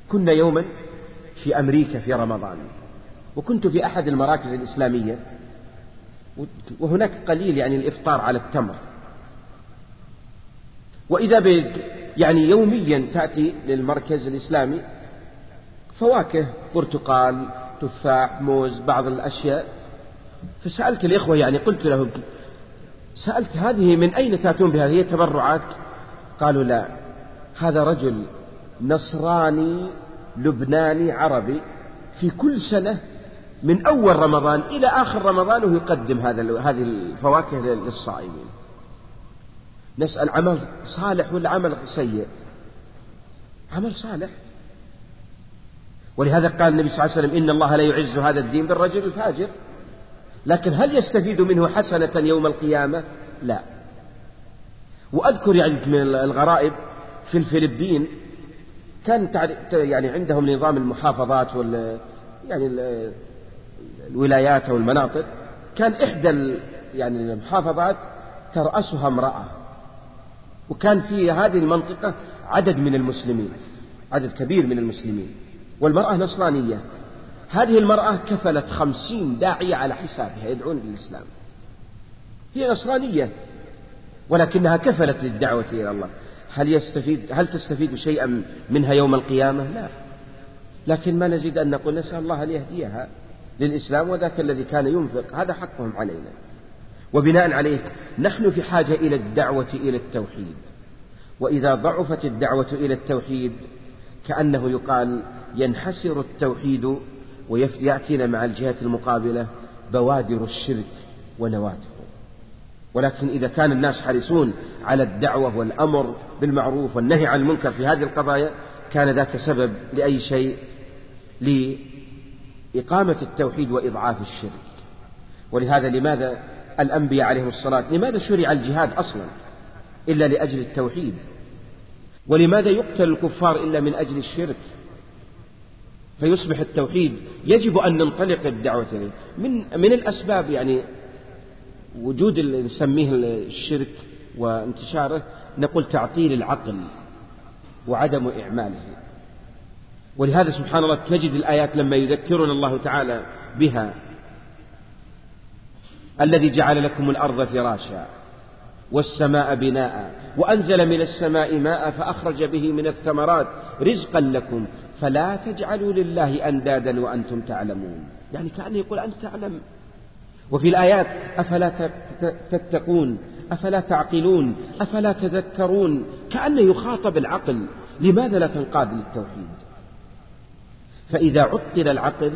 S4: كنا يوما في أمريكا في رمضان وكنت في أحد المراكز الإسلامية وهناك قليل يعني الإفطار على التمر. وإذا يعني يوميا تأتي للمركز الإسلامي فواكه برتقال تفاح موز بعض الأشياء. فسألت الإخوة يعني قلت لهم سألت هذه من أين تأتون بها؟ هي تبرعات؟ قالوا لا. هذا رجل نصراني لبناني عربي في كل سنة من أول رمضان إلى آخر رمضان وهو يقدم هذا هذه الفواكه للصائمين. نسأل عمل صالح ولا عمل سيء؟ عمل صالح. ولهذا قال النبي صلى الله عليه وسلم إن الله لا يعز هذا الدين بالرجل الفاجر. لكن هل يستفيد منه حسنة يوم القيامة؟ لا. وأذكر يعني من الغرائب في الفلبين كان يعني عندهم نظام المحافظات وال يعني الولايات أو المناطق. كان إحدى يعني المحافظات ترأسها امرأة. وكان في هذه المنطقة عدد من المسلمين عدد كبير من المسلمين. والمرأة نصرانية. هذه المرأة كفلت خمسين داعية على حسابها يدعون للإسلام. هي نصرانية ولكنها كفلت للدعوة إلى الله. هل يستفيد هل تستفيد شيئا منها يوم القيامة؟ لا. لكن ما نزيد أن نقول نسأل الله أن يهديها للإسلام وذاك الذي كان ينفق. هذا حقهم علينا. وبناء عليه نحن في حاجة إلى الدعوة إلى التوحيد. وإذا ضعفت الدعوة إلى التوحيد كأنه يقال ينحسر التوحيد ويأتينا مع الجهات المقابلة بوادر الشرك ونواته ولكن إذا كان الناس حريصون على الدعوة والأمر بالمعروف والنهي عن المنكر في هذه القضايا كان ذاك سبب لأي شيء؟ لإقامة التوحيد وإضعاف الشرك. ولهذا لماذا الأنبياء عليهم الصلاة؟ لماذا شرع الجهاد أصلا إلا لأجل التوحيد؟ ولماذا يقتل الكفار إلا من أجل الشرك؟ فيصبح التوحيد يجب أن ننطلق الدعوة إليه. من من الأسباب يعني وجود اللي نسميه الشرك وانتشاره نقول تعطيل العقل وعدم إعماله. ولهذا سبحان الله تجد الآيات لما يذكرنا الله تعالى بها الذي جعل لكم الأرض فراشا والسماء بناء وأنزل من السماء ماء فأخرج به من الثمرات رزقا لكم فلا تجعلوا لله أندادا وأنتم تعلمون. يعني كأنه يقول أنت تعلم وفي الآيات أفلا تتقون أفلا تعقلون أفلا تذكرون؟ كأنه يخاطب العقل. لماذا لا تنقاد للتوحيد؟ فإذا عطل العقل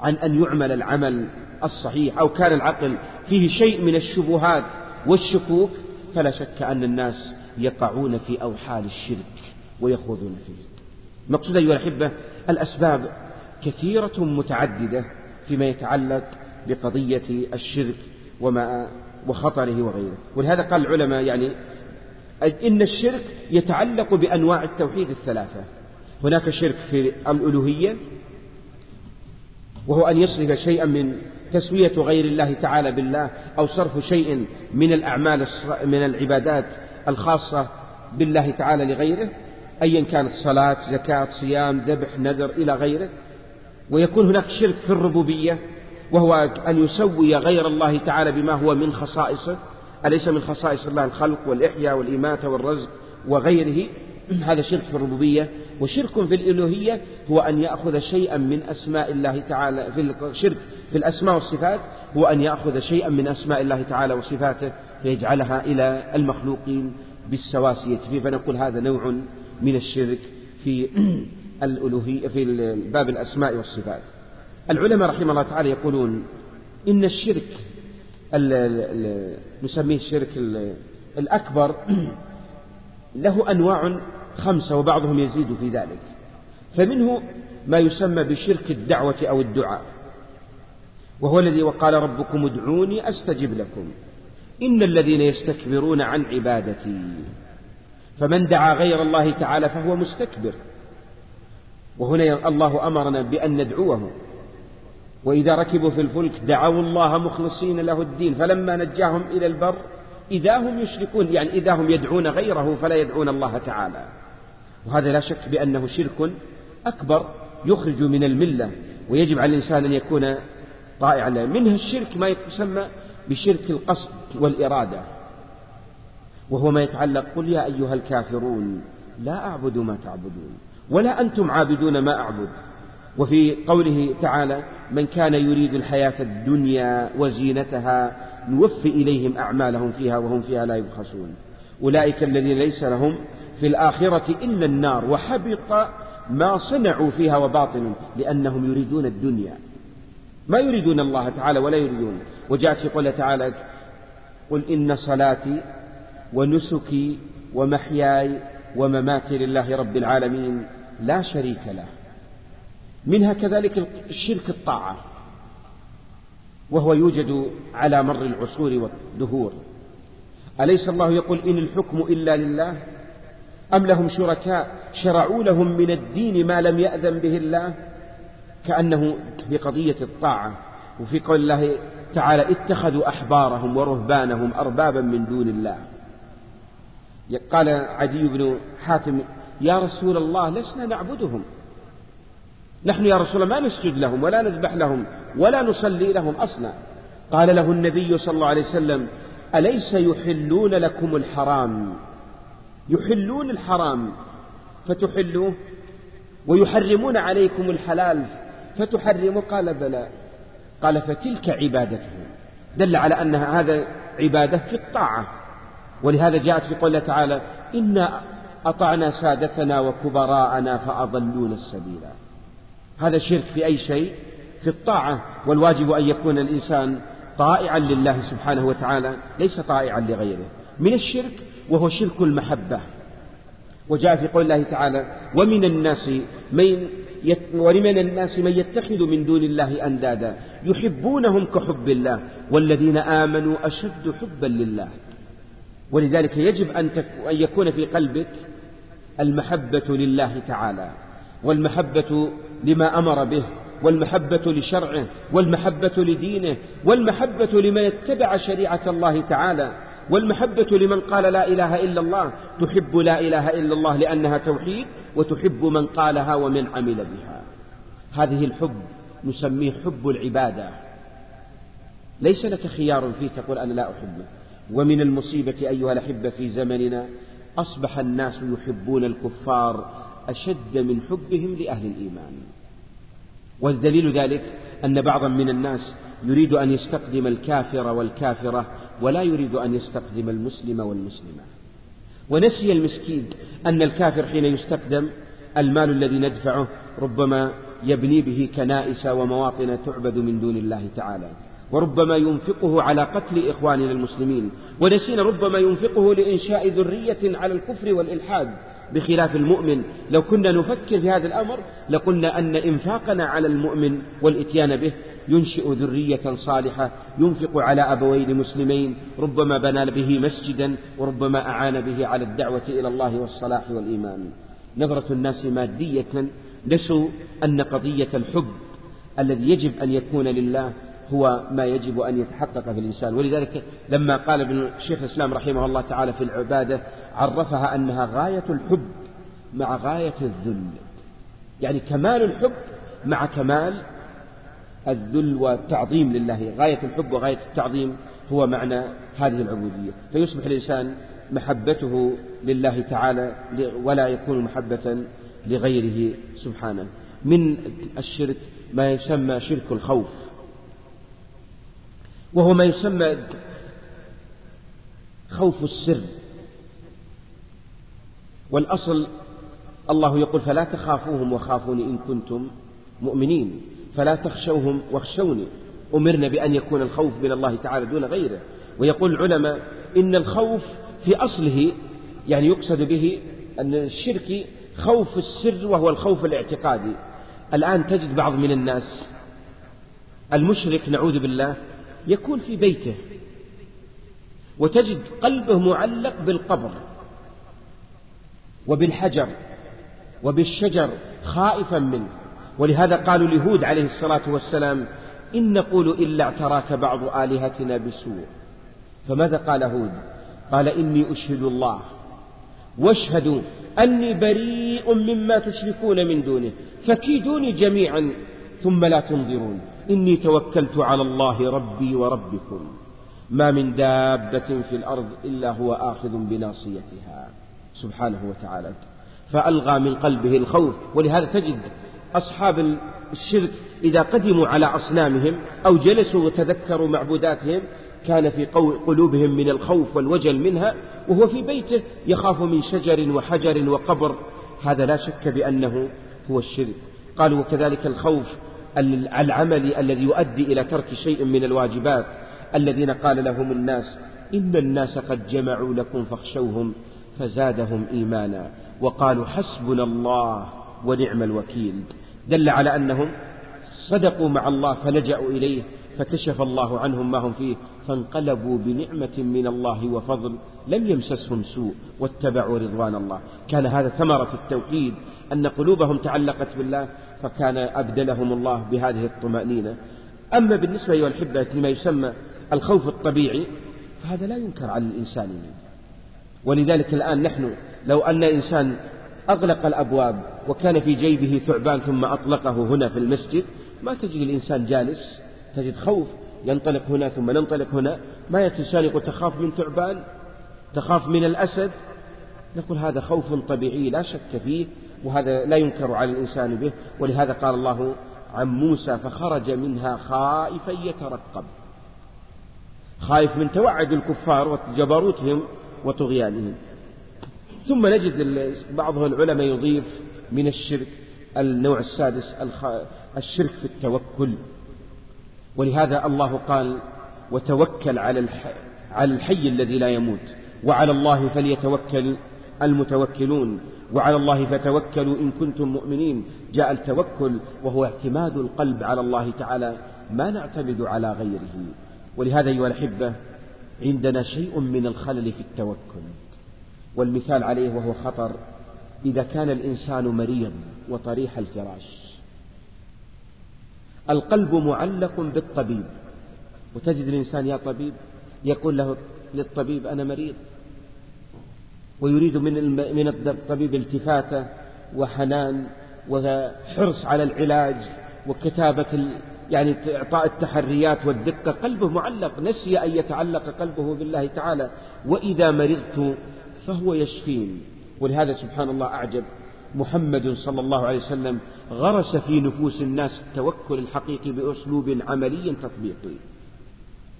S4: عن أن يعمل العمل الصحيح أو كان العقل فيه شيء من الشبهات والشكوك فلا شك أن الناس يقعون في أوحال الشرك ويخوضون فيه. المقصود أيها الأحبة الأسباب كثيرة متعددة فيما يتعلق بقضية الشرك وما وخطره وغيره. ولهذا قال العلماء يعني إن الشرك يتعلق بأنواع التوحيد الثلاثة. هناك شرك في الألوهية وهو أن يصرف شيئا من تسوية غير الله تعالى بالله أو صرف شيء من الأعمال من العبادات الخاصة بالله تعالى لغيره أيا كانت صلاة زكاة صيام ذبح نذر إلى غيره. ويكون هناك شرك في الربوبية وهو أن يسوي غير الله تعالى بما هو من خصائصه أليس من خصائص الله الخلق والإحياء والإماتة والرزق وغيره؟ هذا شرك في الربوبية وشرك في الإلوهية هو أن يأخذ شيئا من أسماء الله تعالى في الشرك في الأسماء والصفات هو أن يأخذ شيئا من أسماء الله تعالى وصفاته فيجعلها إلى المخلوقين بالسواسية. فيه فنقول هذا نوع من الشرك في [clears throat] الألوهية في باب الأسماء والصفات. العلماء رحمه الله تعالى يقولون إن الشرك نسميه الشرك الأكبر [clears throat] له أنواع خمسة وبعضهم يزيد في ذلك. فمنه ما يسمى بشرك الدعوة أو الدعاء وهو الذي وقال ربكم ادعوني أستجب لكم. إن الذين يستكبرون عن عبادتي فمن دعا غير الله تعالى فهو مستكبر. وهنا الله أمرنا بأن ندعوه وإذا ركبوا في الفلك دعوا الله مخلصين له الدين فلما نجاهم إلى البر إذا هم يشركون يعني إذا هم يدعون غيره فلا يدعون الله تعالى. وهذا لا شك بأنه شرك أكبر يخرج من الملة ويجب على الإنسان أن يكون طائعا له. منها الشرك ما يسمى بشرك القصد والإرادة. وهو ما يتعلق قل يا أيها الكافرون لا أعبد ما تعبدون ولا أنتم عابدون ما أعبد. وفي قوله تعالى من كان يريد الحياة الدنيا وزينتها نوفي إليهم أعمالهم فيها وهم فيها لا يبخسون. أولئك الذين ليس لهم في الآخرة إلا النار وحبط ما صنعوا فيها وباطل لأنهم يريدون الدنيا. ما يريدون الله تعالى ولا يريدون. وجاءت في قوله تعالى قل إن صلاتي ونسكي ومحياي ومماتي لله رب العالمين لا شريك له. منها كذلك الشرك الطاعة وهو يوجد على مر العصور والدهور. أليس الله يقول إن الحكم إلا لله؟ أم لهم شركاء شرعوا لهم من الدين ما لم يأذن به الله؟ كأنه في قضية الطاعة وفي قول الله تعالى اتخذوا أحبارهم ورهبانهم أربابا من دون الله. قال عدي بن حاتم يا رسول الله لسنا نعبدهم. نحن يا رسول الله ما نسجد لهم ولا نذبح لهم ولا نصلي لهم أصلا. قال له النبي صلى الله عليه وسلم أليس يحلون لكم الحرام؟ يحلون الحرام فتحلوه. ويحرمون عليكم الحلال فتحرموا قال بلى. قال فتلك عبادتهم. دل على أن هذا عبادة في الطاعة. ولهذا جاءت في قوله تعالى إنا أطعنا سادتنا وكبراءنا فأضلونا السبيل. هذا شرك في أي شيء في الطاعة والواجب أن يكون الإنسان طائعا لله سبحانه وتعالى ليس طائعا لغيره. من الشرك وهو شرك المحبة. وجاء في قول الله تعالى ومن الناس من يت ومن الناس من يتخذ من دون الله أندادا يحبونهم كحب الله والذين آمنوا أشد حبا لله. ولذلك يجب أن, أن يكون في قلبك المحبة لله تعالى. والمحبة لما أمر به والمحبة لشرعه والمحبة لدينه والمحبة لمن يتبع شريعة الله تعالى والمحبة لمن قال لا إله إلا الله تحب لا إله إلا الله لأنها توحيد وتحب من قالها ومن عمل بها. هذه الحب نسميه حب العبادة. ليس لك خيار فيه تقول أنا لا أحبه. ومن المصيبة أيها الأحبة في زمننا أصبح الناس يحبون الكفار أشد من حبهم لأهل الإيمان. والدليل ذلك أن بعضا من الناس يريد أن يستقدم الكافر والكافرة ولا يريد أن يستقدم المسلم والمسلمة. ونسي المسكين أن الكافر حين يستقدم المال الذي ندفعه ربما يبني به كنائس ومواطن تعبد من دون الله تعالى وربما ينفقه على قتل إخواننا المسلمين ونسينا ربما ينفقه لإنشاء ذرية على الكفر والإلحاد بخلاف المؤمن. لو كنا نفكر في هذا الأمر لقلنا أن إنفاقنا على المؤمن والإتيان به ينشئ ذرية صالحة ينفق على أبوين مسلمين ربما بنى به مسجدا وربما أعان به على الدعوة إلى الله والصلاح والإيمان. نظرة الناس مادية. نسوا أن قضية الحب الذي يجب أن يكون لله هو ما يجب أن يتحقق في الإنسان. ولذلك لما قال ابن شيخ الإسلام رحمه الله تعالى في العبادة عرفها أنها غاية الحب مع غاية الذل. يعني كمال الحب مع كمال الذل والتعظيم لله. غاية الحب وغاية التعظيم هو معنى هذه العبودية. فيصبح الإنسان محبته لله تعالى ولا يكون محبة لغيره سبحانه. من الشرك ما يسمى شرك الخوف. وهو ما يسمى خوف السر. والأصل الله يقول فلا تخافوهم وخافوني إن كنتم مؤمنين. فلا تخشوهم واخشوني. أمرنا بأن يكون الخوف من الله تعالى دون غيره. ويقول العلماء إن الخوف في أصله يعني يقصد به أن الشرك خوف السر وهو الخوف الاعتقادي. الآن تجد بعض من الناس المشرك نعوذ بالله يكون في بيته وتجد قلبه معلق بالقبر وبالحجر وبالشجر خائفا منه. ولهذا قالوا لهود عليه الصلاة والسلام إن نقول إلا اعتراك بعض آلهتنا بسوء. فماذا قال هود؟ قال إني أشهد الله. واشهدوا أني بريء مما تشركون من دونه فكيدوني جميعا ثم لا تنظرون. إني توكلت على الله ربي وربكم. ما من دابة في الأرض إلا هو آخذ بناصيتها. سبحانه وتعالى. فألغى من قلبه الخوف. ولهذا تجد أصحاب الشرك إذا قدموا على أصنامهم أو جلسوا وتذكروا معبوداتهم كان في قلوبهم من الخوف والوجل منها وهو في بيته يخاف من شجر وحجر وقبر. هذا لا شك بأنه هو الشرك. قالوا وكذلك الخوف العملي الذي يؤدي إلى ترك شيء من الواجبات الذين قال لهم الناس إن الناس قد جمعوا لكم فاخشوهم فزادهم إيمانا. وقالوا حسبنا الله ونعم الوكيل. دل على أنهم صدقوا مع الله فلجأوا إليه فكشف الله عنهم ما هم فيه فانقلبوا بنعمة من الله وفضل لم يمسسهم سوء واتبعوا رضوان الله. كان هذا ثمرة التوحيد أن قلوبهم تعلقت بالله فكان أبدلهم الله بهذه الطمأنينة. أما بالنسبة أيها الأحبة لما يسمى الخوف الطبيعي فهذا لا ينكر على الإنسان. ولذلك الآن نحن لو أن إنسان أغلق الأبواب وكان في جيبه ثعبان ثم أطلقه هنا في المسجد ما تجد الإنسان جالس تجد خوف ينطلق هنا ثم ننطلق هنا. ما يأتي الإنسان يقول تخاف من ثعبان تخاف من الأسد. نقول هذا خوف طبيعي لا شك فيه. وهذا لا ينكر على الإنسان به ولهذا قال الله عن موسى فخرج منها خائفا يترقب. خايف من توعد الكفار وجبروتهم وطغيانهم. ثم نجد بعض العلماء يضيف من الشرك النوع السادس الشرك في التوكل. ولهذا الله قال وتوكل على الحي, على الحي الذي لا يموت وعلى الله فليتوكل المتوكلون. وعلى الله فتوكلوا إن كنتم مؤمنين. جاء التوكل وهو اعتماد القلب على الله تعالى ما نعتمد على غيره. ولهذا أيها الأحبة عندنا شيء من الخلل في التوكل. والمثال عليه وهو خطر إذا كان الإنسان مريض وطريح الفراش القلب معلق بالطبيب. وتجد الإنسان يا طبيب يقول له للطبيب أنا مريض. ويريد من من الطبيب التفاتة وحنان وحرص على العلاج وكتابة يعني إعطاء التحريات والدقة. قلبه معلق نسي أن يتعلق قلبه بالله تعالى. وإذا مرضت فهو يشفين. ولهذا سبحان الله أعجب. محمد صلى الله عليه وسلم غرس في نفوس الناس التوكل الحقيقي بأسلوب عملي تطبيقي.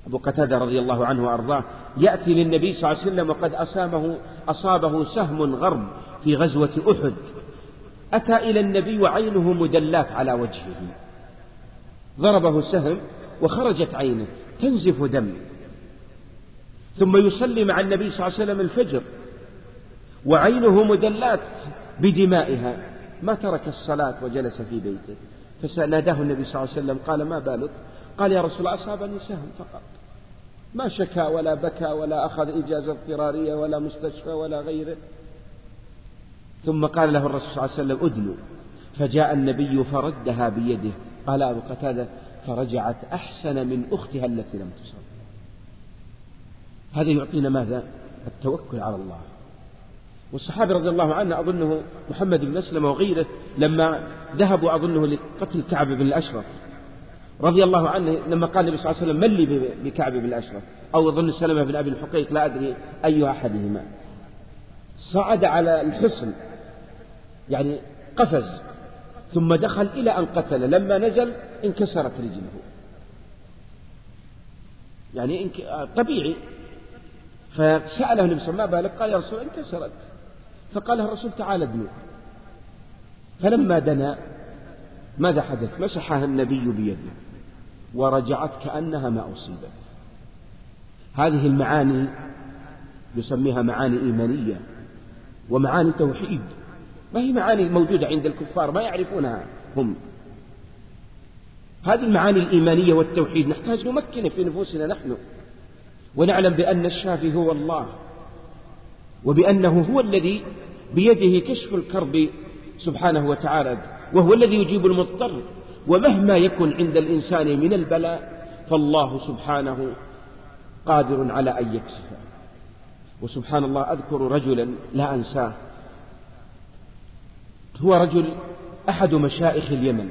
S4: أبو قتادة رضي الله عنه وأرضاه يأتي للنبي صلى الله عليه وسلم وقد أسامه أصابه سهم غرب في غزوة أحد. أتى إلى النبي وعينه مدلات على وجهه. ضربه سهم وخرجت عينه تنزف دم. ثم يصلي مع النبي صلى الله عليه وسلم الفجر. وعينه مدلات بدمائها. ما ترك الصلاة وجلس في بيته. فناداه النبي صلى الله عليه وسلم قال ما بالك؟ قال يا رسول الله أصابني سهم فقط. ما شكا ولا بكى ولا أخذ إجازة اضطرارية ولا مستشفى ولا غيره. ثم قال له الرسول صلى الله عليه وسلم أدنو فجاء النبي فردها بيده. قال أبو قتادة فرجعت أحسن من أختها التي لم تصب. هذا يعطينا ماذا؟ التوكل على الله. والصحابي رضي الله عنه أظنه محمد بن أسلم وغيره لما ذهبوا أظنه لقتل كعب بن الأشرف. رضي الله عنه لما قال النبي صلى الله عليه وسلم من لي بكعب بن الأشرف أو أظن سلمة بن أبي الحقيق لا أدري أي أحدهما. صعد على الحصن يعني قفز ثم دخل إلى أن قتل لما نزل انكسرت رجله. يعني طبيعي. فسأله النبي صلى الله عليه وسلم ما بالك؟ قال يا رسول الله انكسرت. فقال الرسول تعال ادنو فلما دنا ماذا حدث؟ مسحها النبي بيده. ورجعت كأنها ما أصيبت. هذه المعاني يسميها معاني إيمانية ومعاني توحيد. ما هي معاني موجودة عند الكفار ما يعرفونها هم. هذه المعاني الإيمانية والتوحيد نحتاج نمكن في نفوسنا نحن ونعلم بأن الشافي هو الله وبأنه هو الذي بيده كشف الكرب سبحانه وتعالى وهو الذي يجيب المضطر. ومهما يكن عند الإنسان من البلاء فالله سبحانه قادر على أن يكشفه وسبحان الله أذكر رجلا لا أنساه. هو رجل أحد مشائخ اليمن.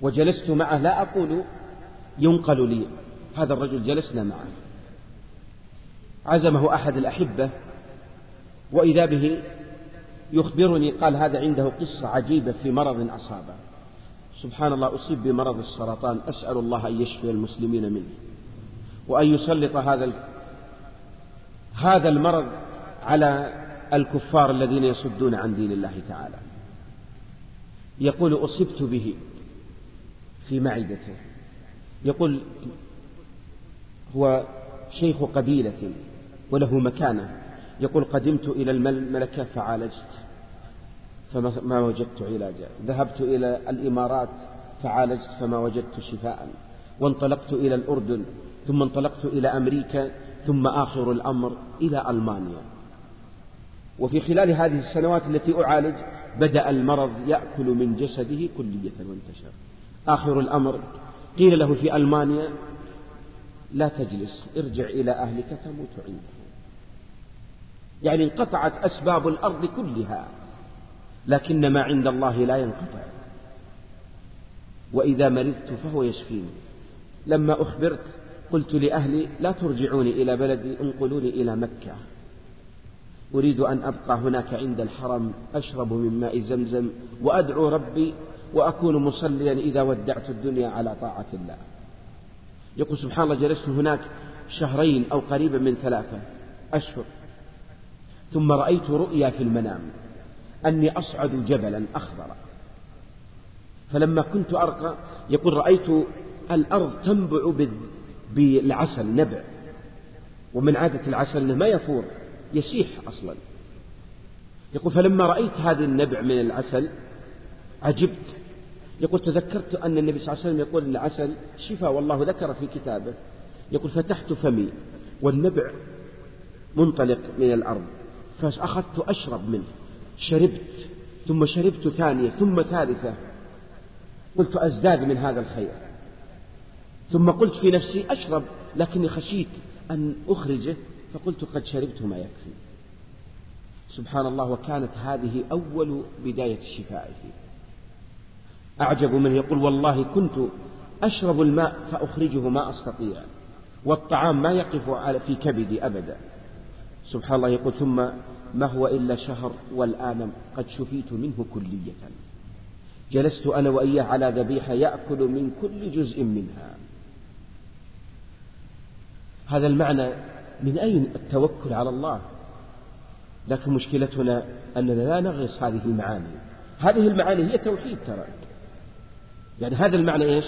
S4: وجلست معه لا أقول ينقل لي هذا الرجل جلسنا معه. عزمه أحد الأحبة وإذا به يخبرني قال هذا عنده قصة عجيبة في مرض أصابه. سبحان الله أصيب بمرض السرطان أسأل الله أن يشفي المسلمين منه. وأن يسلط هذا هذا المرض على الكفار الذين يصدون عن دين الله تعالى. يقول أصبت به في معدته. يقول هو شيخ قبيلة وله مكانة. يقول قدمت إلى الملكة فعالجت. فما وجدت علاجا ذهبت إلى الإمارات فعالجت فما وجدت شفاء. وانطلقت إلى الأردن ثم انطلقت إلى أمريكا ثم آخر الأمر إلى ألمانيا. وفي خلال هذه السنوات التي أعالج بدأ المرض يأكل من جسده كلية وانتشر. آخر الأمر قيل له في ألمانيا لا تجلس ارجع إلى أهلك تموت عنده يعني انقطعت أسباب الأرض كلها. لكن ما عند الله لا ينقطع. وإذا مرضت فهو يشفيني. لما أخبرت قلت لأهلي لا ترجعوني إلى بلدي انقلوني إلى مكة. أريد أن أبقى هناك عند الحرم أشرب من ماء زمزم وأدعو ربي وأكون مصليا إذا ودعت الدنيا على طاعة الله. يقول سبحان الله جلست هناك شهرين أو قريبا من ثلاثة أشهر. ثم رأيت رؤيا في المنام. أني أصعد جبلا أخضر. فلما كنت أرقى يقول رأيت الأرض تنبع بالعسل نبع. ومن عادة العسل أنه ما يفور يسيح أصلا. يقول فلما رأيت هذا النبع من العسل عجبت. يقول تذكرت أن النبي صلى الله عليه وسلم يقول العسل شفاء والله ذكر في كتابه. يقول فتحت فمي والنبع منطلق من الأرض فأخذت أشرب منه. شربت ثم شربت ثانية ثم ثالثة. قلت أزداد من هذا الخير. ثم قلت في نفسي أشرب لكني خشيت أن أخرجه فقلت قد شربت ما يكفي. سبحان الله وكانت هذه أول بداية فيه أعجب من يقول والله كنت أشرب الماء فأخرجه ما أستطيع والطعام ما يقف في كبدي أبدا. سبحان الله يقول ثم ما هو إلا شهر والآن قد شفيت منه كلية. جلست أنا وإياه على ذبيحة يأكل من كل جزء منها. هذا المعنى من أين؟ التوكل على الله. لكن مشكلتنا أننا لا نغرس هذه المعاني. هذه المعاني هي توحيد ترى. يعني هذا المعنى إيش؟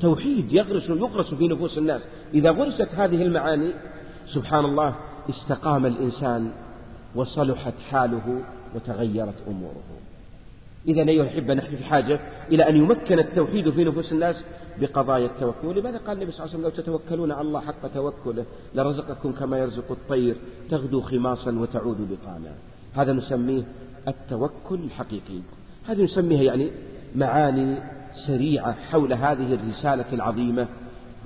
S4: توحيد يغرس يغرس في نفوس الناس. إذا غرست هذه المعاني سبحان الله استقام الإنسان وصلحت حاله وتغيرت أموره. إذا أيها الأحبة نحن في حاجة إلى أن يمكن التوحيد في نفوس الناس بقضايا التوكل. ولماذا قال النبي صلى الله عليه وسلم لو تتوكلون على الله حق توكله لرزقكم كما يرزق الطير تغدو خماصا وتعود بطانا هذا نسميه التوكل الحقيقي. هذه نسميها يعني معاني سريعة حول هذه الرسالة العظيمة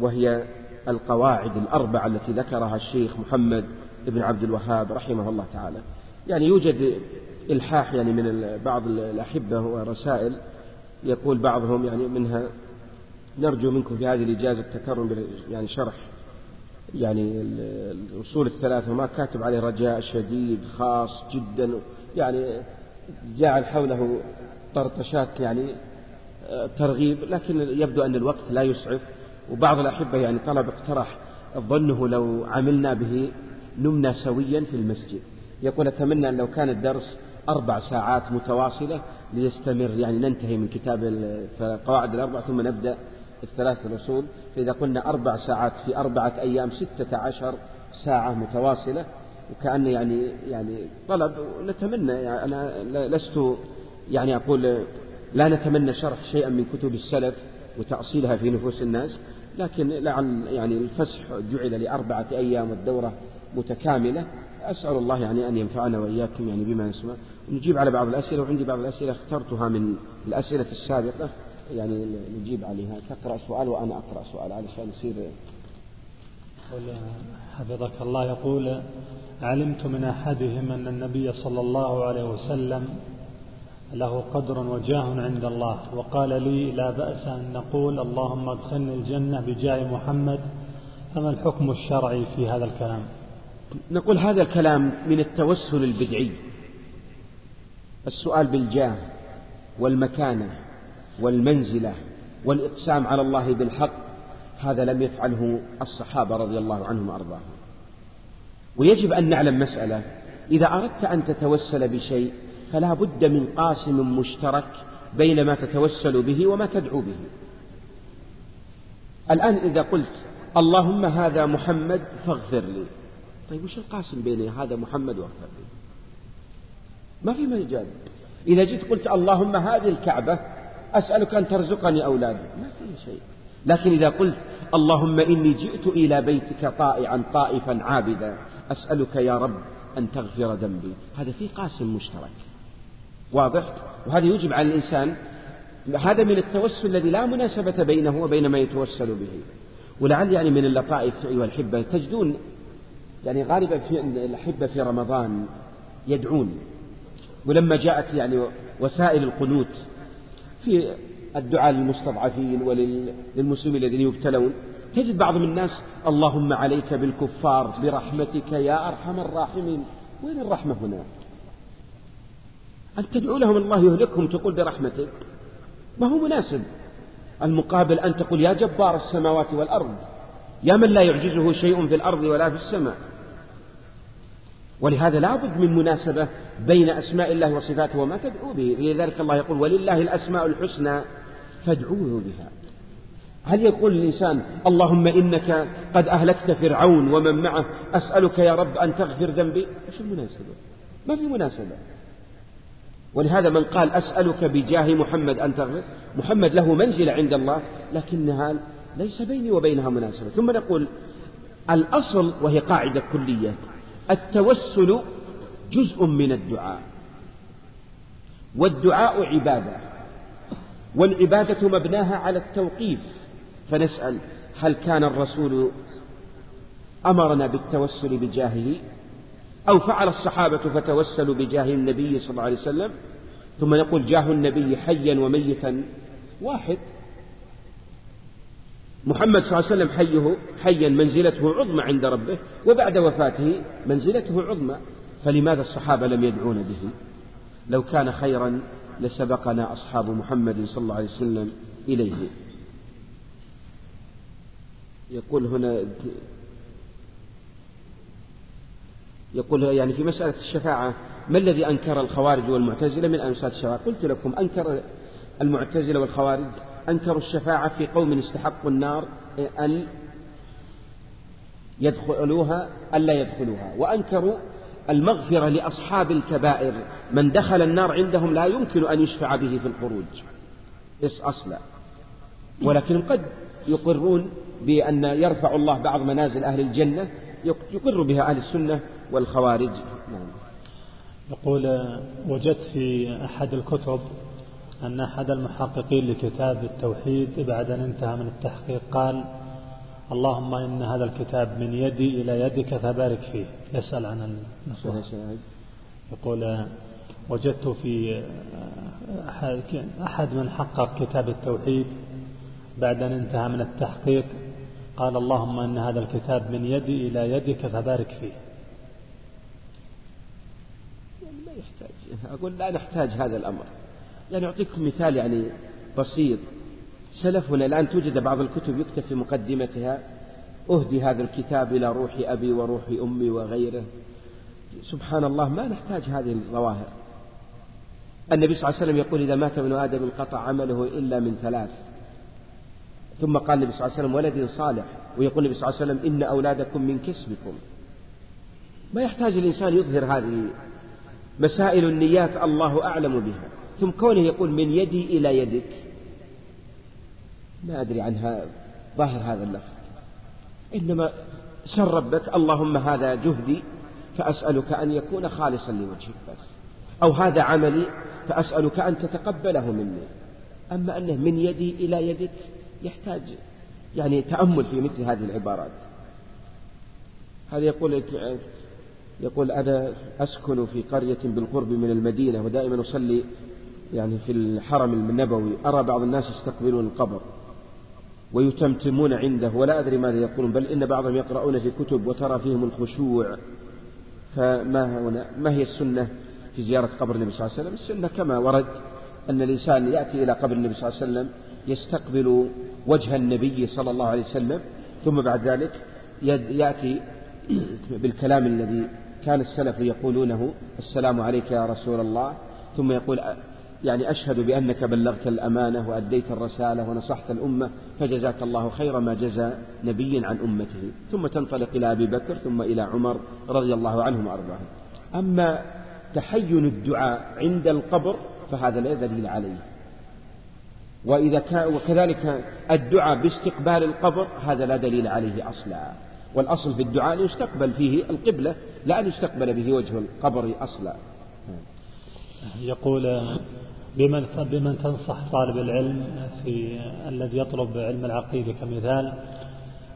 S4: وهي القواعد الأربعة التي ذكرها الشيخ محمد بن عبد الوهاب رحمه الله تعالى. يعني يوجد إلحاح يعني من بعض الأحبة ورسائل يقول بعضهم يعني منها نرجو منكم في هذه الإجازة التكرم يعني شرح يعني الأصول الثلاثة ما كاتب عليه رجاء شديد خاص جدا. يعني جعل حوله طرطشات يعني ترغيب لكن يبدو أن الوقت لا يسعف. وبعض الأحبة يعني طلب اقترح ظنه لو عملنا به نمنا سويا في المسجد. يقول أتمنى أن لو كان الدرس أربع ساعات متواصلة ليستمر يعني ننتهي من كتاب القواعد الأربع ثم نبدأ الثلاث الأصول. فإذا قلنا أربع ساعات في أربعة أيام ستة عشر ساعة متواصلة وكأن يعني يعني طلب نتمنى يعني أنا لست يعني أقول لا نتمنى شرح شيئا من كتب السلف وتأصيلها في نفوس الناس لكن لعل يعني الفسح جعل لأربعة أيام والدورة متكاملة. أسأل الله يعني أن ينفعنا وإياكم يعني بما نسمع. نجيب على بعض الأسئلة وعندي بعض الأسئلة اخترتها من الأسئلة السابقة. يعني نجيب عليها. تقرأ سؤال وأنا أقرأ سؤال علشان يصير
S3: حفظك الله. يقول علمت من أحدهم أن النبي صلى الله عليه وسلم له قدر وجاه عند الله. وقال لي لا بأس أن نقول اللهم ادخلني الجنة بجاه محمد. فما الحكم الشرعي في هذا الكلام؟
S4: نقول هذا الكلام من التوسل البدعي. السؤال بالجاه والمكانة والمنزلة والإقسام على الله بالحق هذا لم يفعله الصحابة رضي الله عنهم وأرضاهم. ويجب أن نعلم مسألة إذا أردت أن تتوسل بشيء فلا بد من قاسم مشترك بين ما تتوسل به وما تدعو به. الآن إذا قلت اللهم هذا محمد فاغفر لي. طيب وش القاسم بين هذا محمد لي ما في مجال إذا جيت قلت اللهم هذه الكعبة أسألك أن ترزقني أولادي. ما في شيء. لكن إذا قلت اللهم إني جئت إلى بيتك طائعا طائفا عابدا أسألك يا رب أن تغفر ذنبي. هذا في قاسم مشترك. واضح؟ وهذا يجب على الإنسان. هذا من التوسل الذي لا مناسبة بينه وبين ما يتوسل به. ولعل يعني من اللطائف أيها الأحبة تجدون يعني غالبا في الأحبة في رمضان يدعون ولما جاءت يعني وسائل القنوت في الدعاء للمستضعفين وللمسلمين الذين يبتلون تجد بعض من الناس اللهم عليك بالكفار برحمتك يا أرحم الراحمين. وين الرحمة هنا؟ أن تدعو لهم الله يهلكهم تقول برحمتك. ما هو مناسب. المقابل أن تقول يا جبار السماوات والأرض يا من لا يعجزه شيء في الأرض ولا في السماء. ولهذا لا بد من مناسبة بين أسماء الله وصفاته وما تدعو به. لذلك الله يقول ولله الأسماء الحسنى فادعوه بها. هل يقول الإنسان اللهم إنك قد أهلكت فرعون ومن معه أسألك يا رب أن تغفر ذنبي؟ إيش المناسبة؟ ما في مناسبة. ولهذا من قال أسألك بجاه محمد أن تغفر محمد له منزلة عند الله لكنها ليس بيني وبينها مناسبة. ثم نقول الأصل وهي قاعدة كلية. التوسل جزء من الدعاء والدعاء عبادة والعبادة مبناها على التوقيف. فنسأل هل كان الرسول أمرنا بالتوسل بجاهه أو فعل الصحابة فتوسلوا بجاه النبي صلى الله عليه وسلم؟ ثم نقول جاه النبي حيا وميتا واحد. محمد صلى الله عليه وسلم حيه حيا منزلته عظمى عند ربه وبعد وفاته منزلته عظمى. فلماذا الصحابة لم يدعون به؟ لو كان خيرا لسبقنا أصحاب محمد صلى الله عليه وسلم إليه. يقول هنا يقول يعني في مسألة الشفاعة ما الذي أنكر الخوارج والمعتزلة من أنسات الشفاعة؟ قلت لكم أنكر المعتزلة والخوارج. أنكروا الشفاعة في قوم استحقوا النار أن يدخلوها ألا يدخلوها. وأنكروا المغفرة لأصحاب الكبائر. من دخل النار عندهم لا يمكن أن يشفع به في الخروج. أصلا ولكن قد يقرون بأن يرفع الله بعض منازل أهل الجنة يقر بها أهل السنة والخوارج. نعم.
S3: يقول وجدت في أحد الكتب أن أحد المحققين لكتاب التوحيد بعد أن انتهى من التحقيق قال اللهم إن هذا الكتاب من يدي إلى يدك فبارك فيه. يسأل عن النصوص. يقول وجدت في أحد من حقق كتاب التوحيد بعد أن انتهى من التحقيق قال اللهم إن هذا الكتاب من يدي إلى يدك فبارك فيه.
S4: يعني ما يحتاج. أقول لا نحتاج هذا الأمر. يعني أعطيكم مثال يعني بسيط. سلفنا الآن توجد بعض الكتب يكتب في مقدمتها أهدي هذا الكتاب إلى روح أبي وروح أمي وغيره. سبحان الله ما نحتاج هذه الظواهر. النبي صلى الله عليه وسلم يقول إذا مات ابن آدم انقطع عمله إلا من ثلاث. ثم قال النبي صلى الله عليه وسلم ولد صالح ويقول النبي صلى الله عليه وسلم إن أولادكم من كسبكم. ما يحتاج الإنسان يظهر هذه مسائل النيات الله أعلم بها. ثم كونه يقول من يدي إلى يدك. ما أدري عنها ظاهر هذا اللفظ. إنما سر ربك اللهم هذا جهدي فأسألك أن يكون خالصا لوجهك بس. أو هذا عملي فأسألك أن تتقبله مني. أما أنه من يدي إلى يدك يحتاج يعني تأمل في مثل هذه العبارات. هذا يقول يقول أنا أسكن في قرية بالقرب من المدينة ودائما أصلي يعني في الحرم النبوي أرى بعض الناس يستقبلون القبر ويتمتمون عنده ولا أدري ماذا يقولون بل إن بعضهم يقرؤون في كتب وترى فيهم الخشوع. فما هنا؟ ما هي السنة في زيارة قبر النبي صلى الله عليه وسلم؟ السنة كما ورد أن الإنسان يأتي إلى قبر النبي صلى الله عليه وسلم يستقبل وجه النبي صلى الله عليه وسلم ثم بعد ذلك يأتي [clears throat] بالكلام الذي كان السلف يقولونه السلام عليك يا رسول الله. ثم يقول يعني أشهد بأنك بلغت الأمانة وأديت الرسالة ونصحت الأمة فجزاك الله خير ما جزى نبي عن أمته. ثم تنطلق إلى أبي بكر ثم إلى عمر رضي الله عنهم وأرضاهم. أما تحين الدعاء عند القبر فهذا لا دليل عليه. وإذا كان وكذلك الدعاء باستقبال القبر هذا لا دليل عليه أصلا. والأصل في الدعاء أن يستقبل فيه القبلة لا أن يستقبل به وجه القبر أصلا.
S3: يقول بمن بمن تنصح طالب العلم في الذي يطلب علم العقيدة كمثال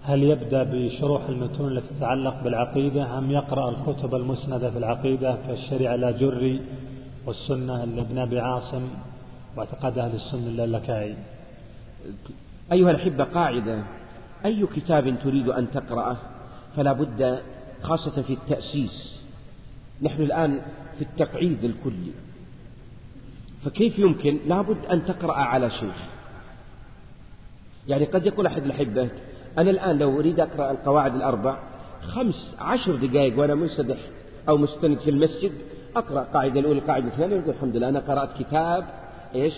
S3: هل يبدأ بشروح المتون التي تتعلق بالعقيدة أم يقرأ الكتب المسندة في العقيدة كالشريعة الأجري والسنة لابن أبي عاصم واعتقاد أهل السنة اللالكائي
S4: أيها الأحبة قاعدة. أي كتاب تريد أن تقرأه؟ فلا بد خاصة في التأسيس. نحن الآن في التقعيد الكلي. فكيف يمكن؟ لابد أن تقرأ على شيخ. يعني قد يقول أحد الأحبة أنا الآن لو أريد أقرأ القواعد الأربع خمس عشر دقائق وأنا منسدح أو مستند في المسجد أقرأ قاعدة الأولى القاعدة الثانية ويقول الحمد لله أنا قرأت كتاب إيش؟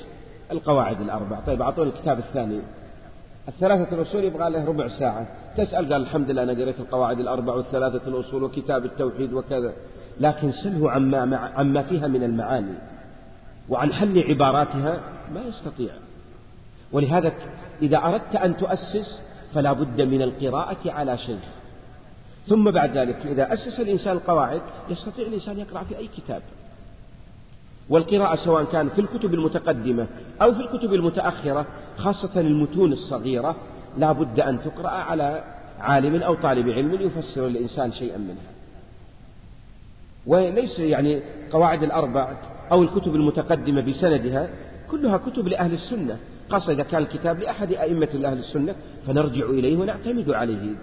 S4: القواعد الأربع. طيب أعطوني الكتاب الثاني. الثلاثة الأصول يبغى له ربع ساعة. تسأل قال الحمد لله أنا قريت القواعد الأربع والثلاثة الأصول وكتاب التوحيد وكذا. لكن سله عما, عما فيها من المعاني. وعن حل عباراتها ما يستطيع. ولهذا إذا أردت أن تؤسس فلا بد من القراءة على شيخ ثم بعد ذلك إذا أسس الإنسان القواعد يستطيع الإنسان يقرأ في أي كتاب. والقراءة سواء كان في الكتب المتقدمة أو في الكتب المتأخرة خاصة المتون الصغيرة لا بد أن تقرأ على عالم أو طالب علم يفسر الإنسان شيئا منها. وليس يعني قواعد الأربع أو الكتب المتقدمة بسندها كلها كتب لأهل السنة. خاصة إذا كان الكتاب لأحد أئمة أهل السنة فنرجع إليه ونعتمد عليه.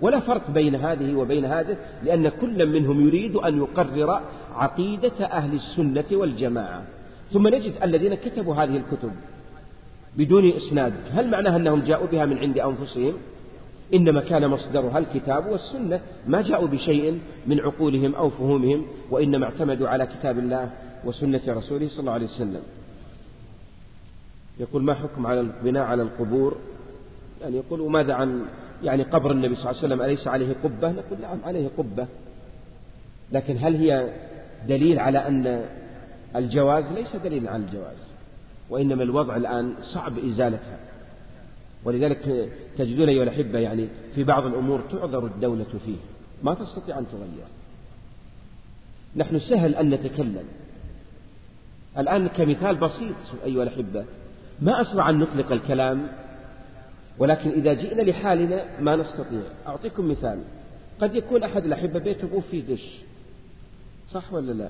S4: ولا فرق بين هذه وبين هذه لأن كل منهم يريد أن يقرر عقيدة أهل السنة والجماعة. ثم نجد الذين كتبوا هذه الكتب بدون إسناد. هل معناها أنهم جاءوا بها من عند أنفسهم؟ إنما كان مصدرها الكتاب والسنة. ما جاءوا بشيء من عقولهم أو فهومهم وإنما اعتمدوا على كتاب الله وسنة رسوله صلى الله عليه وسلم. يقول ما حكم على البناء على القبور؟ يعني يقول وماذا عن يعني قبر النبي صلى الله عليه وسلم أليس عليه قبة؟ نقول نعم عليه قبة. لكن هل هي دليل على أن الجواز؟ ليس دليلا على الجواز وإنما الوضع الآن صعب إزالتها. ولذلك تجدون أيها الأحبة يعني في بعض الأمور تعذر الدولة فيه. ما تستطيع أن تغير. نحن سهل أن نتكلم. الآن كمثال بسيط أيها الأحبة. ما أسرع أن نطلق الكلام؟ ولكن إذا جئنا لحالنا ما نستطيع. أعطيكم مثال. قد يكون أحد الأحبة بيته فيه دش. صح ولا لا؟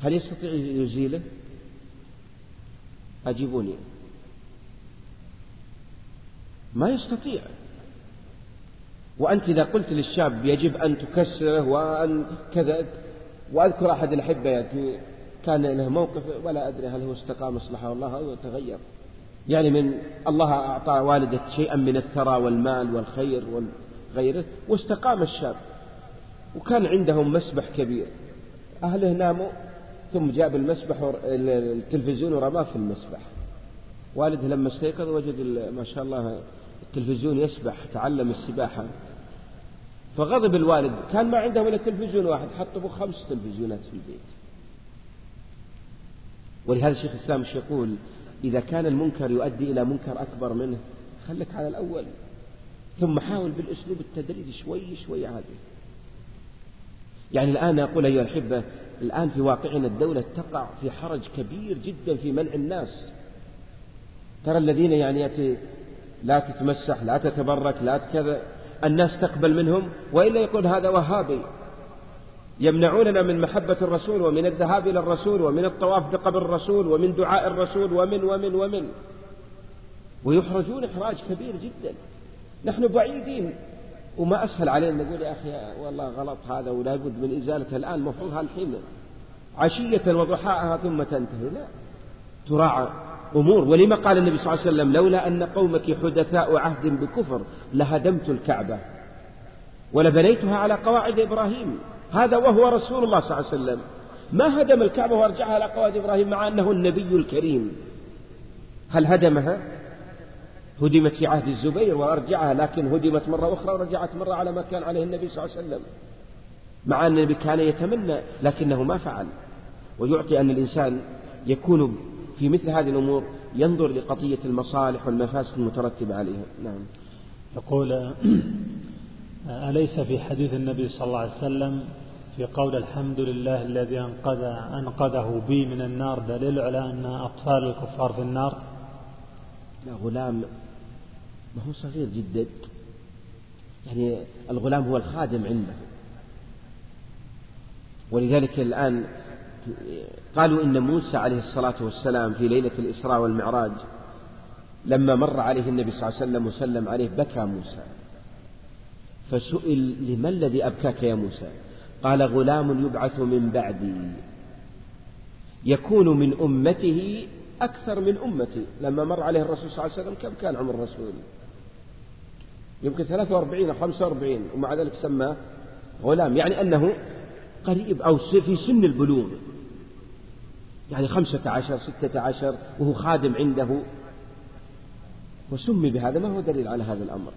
S4: هل يستطيع يزيله؟ أجيبوني. ما يستطيع. وأنت إذا قلت للشاب يجب أن تكسره وأن كذا وأذكر أحد الأحبة كان له موقف ولا أدري هل هو استقى مصلحة الله أو تغير. يعني من الله أعطى والدة شيئا من الثرى والمال والخير وغيره واستقام الشاب. وكان عندهم مسبح كبير. أهله ناموا ثم جاب المسبح التلفزيون ورماه في المسبح. والده لما استيقظ وجد ما شاء الله التلفزيون يسبح تعلم السباحة. فغضب الوالد. كان ما عندهم إلا تلفزيون واحد حطوا خمس تلفزيونات في البيت. ولهذا الشيخ الإسلام يقول إذا كان المنكر يؤدي إلى منكر أكبر منه خلك على الأول. ثم حاول بالأسلوب التدريجي شوي شوي عادي. يعني الآن أقول أيها الأحبة الآن في واقعنا الدولة تقع في حرج كبير جدا في منع الناس. ترى الذين يعني يأتي لا تتمسح لا تتبرك لا كذا الناس تقبل منهم وإلا يقول هذا وهابي. يمنعوننا من محبة الرسول ومن الذهاب إلى الرسول ومن الطواف بقبر الرسول ومن دعاء الرسول ومن ومن ومن. ويحرجون إحراج كبير جدا. نحن بعيدين. وما أسهل علينا نقول يا أخي والله غلط هذا ولا بد من إزالته الآن المفروض هالحين عشية وضحاها ثم تنتهي. لا. تراعى أمور. ولما قال النبي صلى الله عليه وسلم لولا أن قومك حدثاء عهد بكفر لهدمت الكعبة. ولبنيتها على قواعد إبراهيم. هذا وهو رسول الله صلى الله عليه وسلم. ما هدم الكعبة وأرجعها على قواعد إبراهيم مع أنه النبي الكريم. هل هدمها؟ هدمت في عهد الزبير وأرجعها لكن هدمت مرة أخرى ورجعت مرة على ما كان عليه النبي صلى الله عليه وسلم. مع أن النبي كان يتمنى لكنه ما فعل. ويعطي أن الإنسان يكون في مثل هذه الأمور ينظر لقضية المصالح والمفاسد المترتبة عليها. نعم.
S3: يقول [clears throat] أليس في حديث النبي صلى الله عليه وسلم في قول الحمد لله الذي أنقذ أنقذه بي من النار. دليل على أن أطفال الكفار في النار؟
S4: لا غلام ما هو صغير جدا. يعني الغلام هو الخادم عنده. ولذلك الآن قالوا إن موسى عليه الصلاة والسلام في ليلة الإسراء والمعراج لما مر عليه النبي صلى الله عليه وسلم وسلم عليه بكى موسى. فسئل لما الذي أبكاك يا موسى؟ قال غلام يبعث من بعدي. يكون من أمته أكثر من أمتي. لما مر عليه الرسول صلى الله عليه وسلم كم كان عمر الرسول؟ يمكن 43 أو 45 ومع ذلك سماه غلام. يعني أنه قريب أو في سن البلوغ. يعني خمسة عشر ستة عشر وهو خادم عنده. وسمي بهذا ما هو دليل على هذا الأمر؟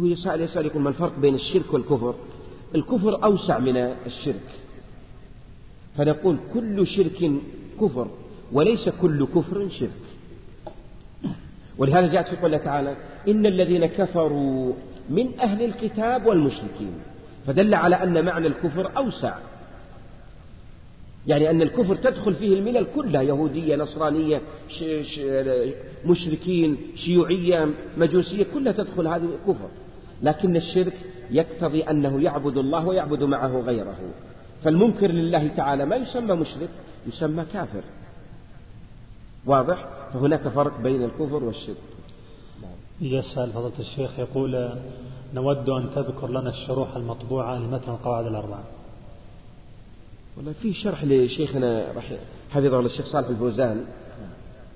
S4: هو يسأل يسأل يقول ما الفرق بين الشرك والكفر؟ الكفر أوسع من الشرك. فنقول كل شرك كفر وليس كل كفر شرك. ولهذا جاءت في قوله تعالى إن الذين كفروا من أهل الكتاب والمشركين. فدل على أن معنى الكفر أوسع. يعني أن الكفر تدخل فيه الملل كلها يهودية نصرانية ش ش مشركين شيوعية مجوسية كلها تدخل هذه الكفر. لكن الشرك يقتضي أنه يعبد الله ويعبد معه غيره. فالمنكر لله تعالى ما يسمى مشرك يسمى كافر. واضح؟ فهناك فرق بين الكفر والشرك.
S3: يسأل فضيلة الشيخ يقول نود أن تذكر لنا الشروح المطبوعة لمتن القواعد الأربعة.
S4: والله في شرح لشيخنا حفظه الله الشيخ صالح الفوزان.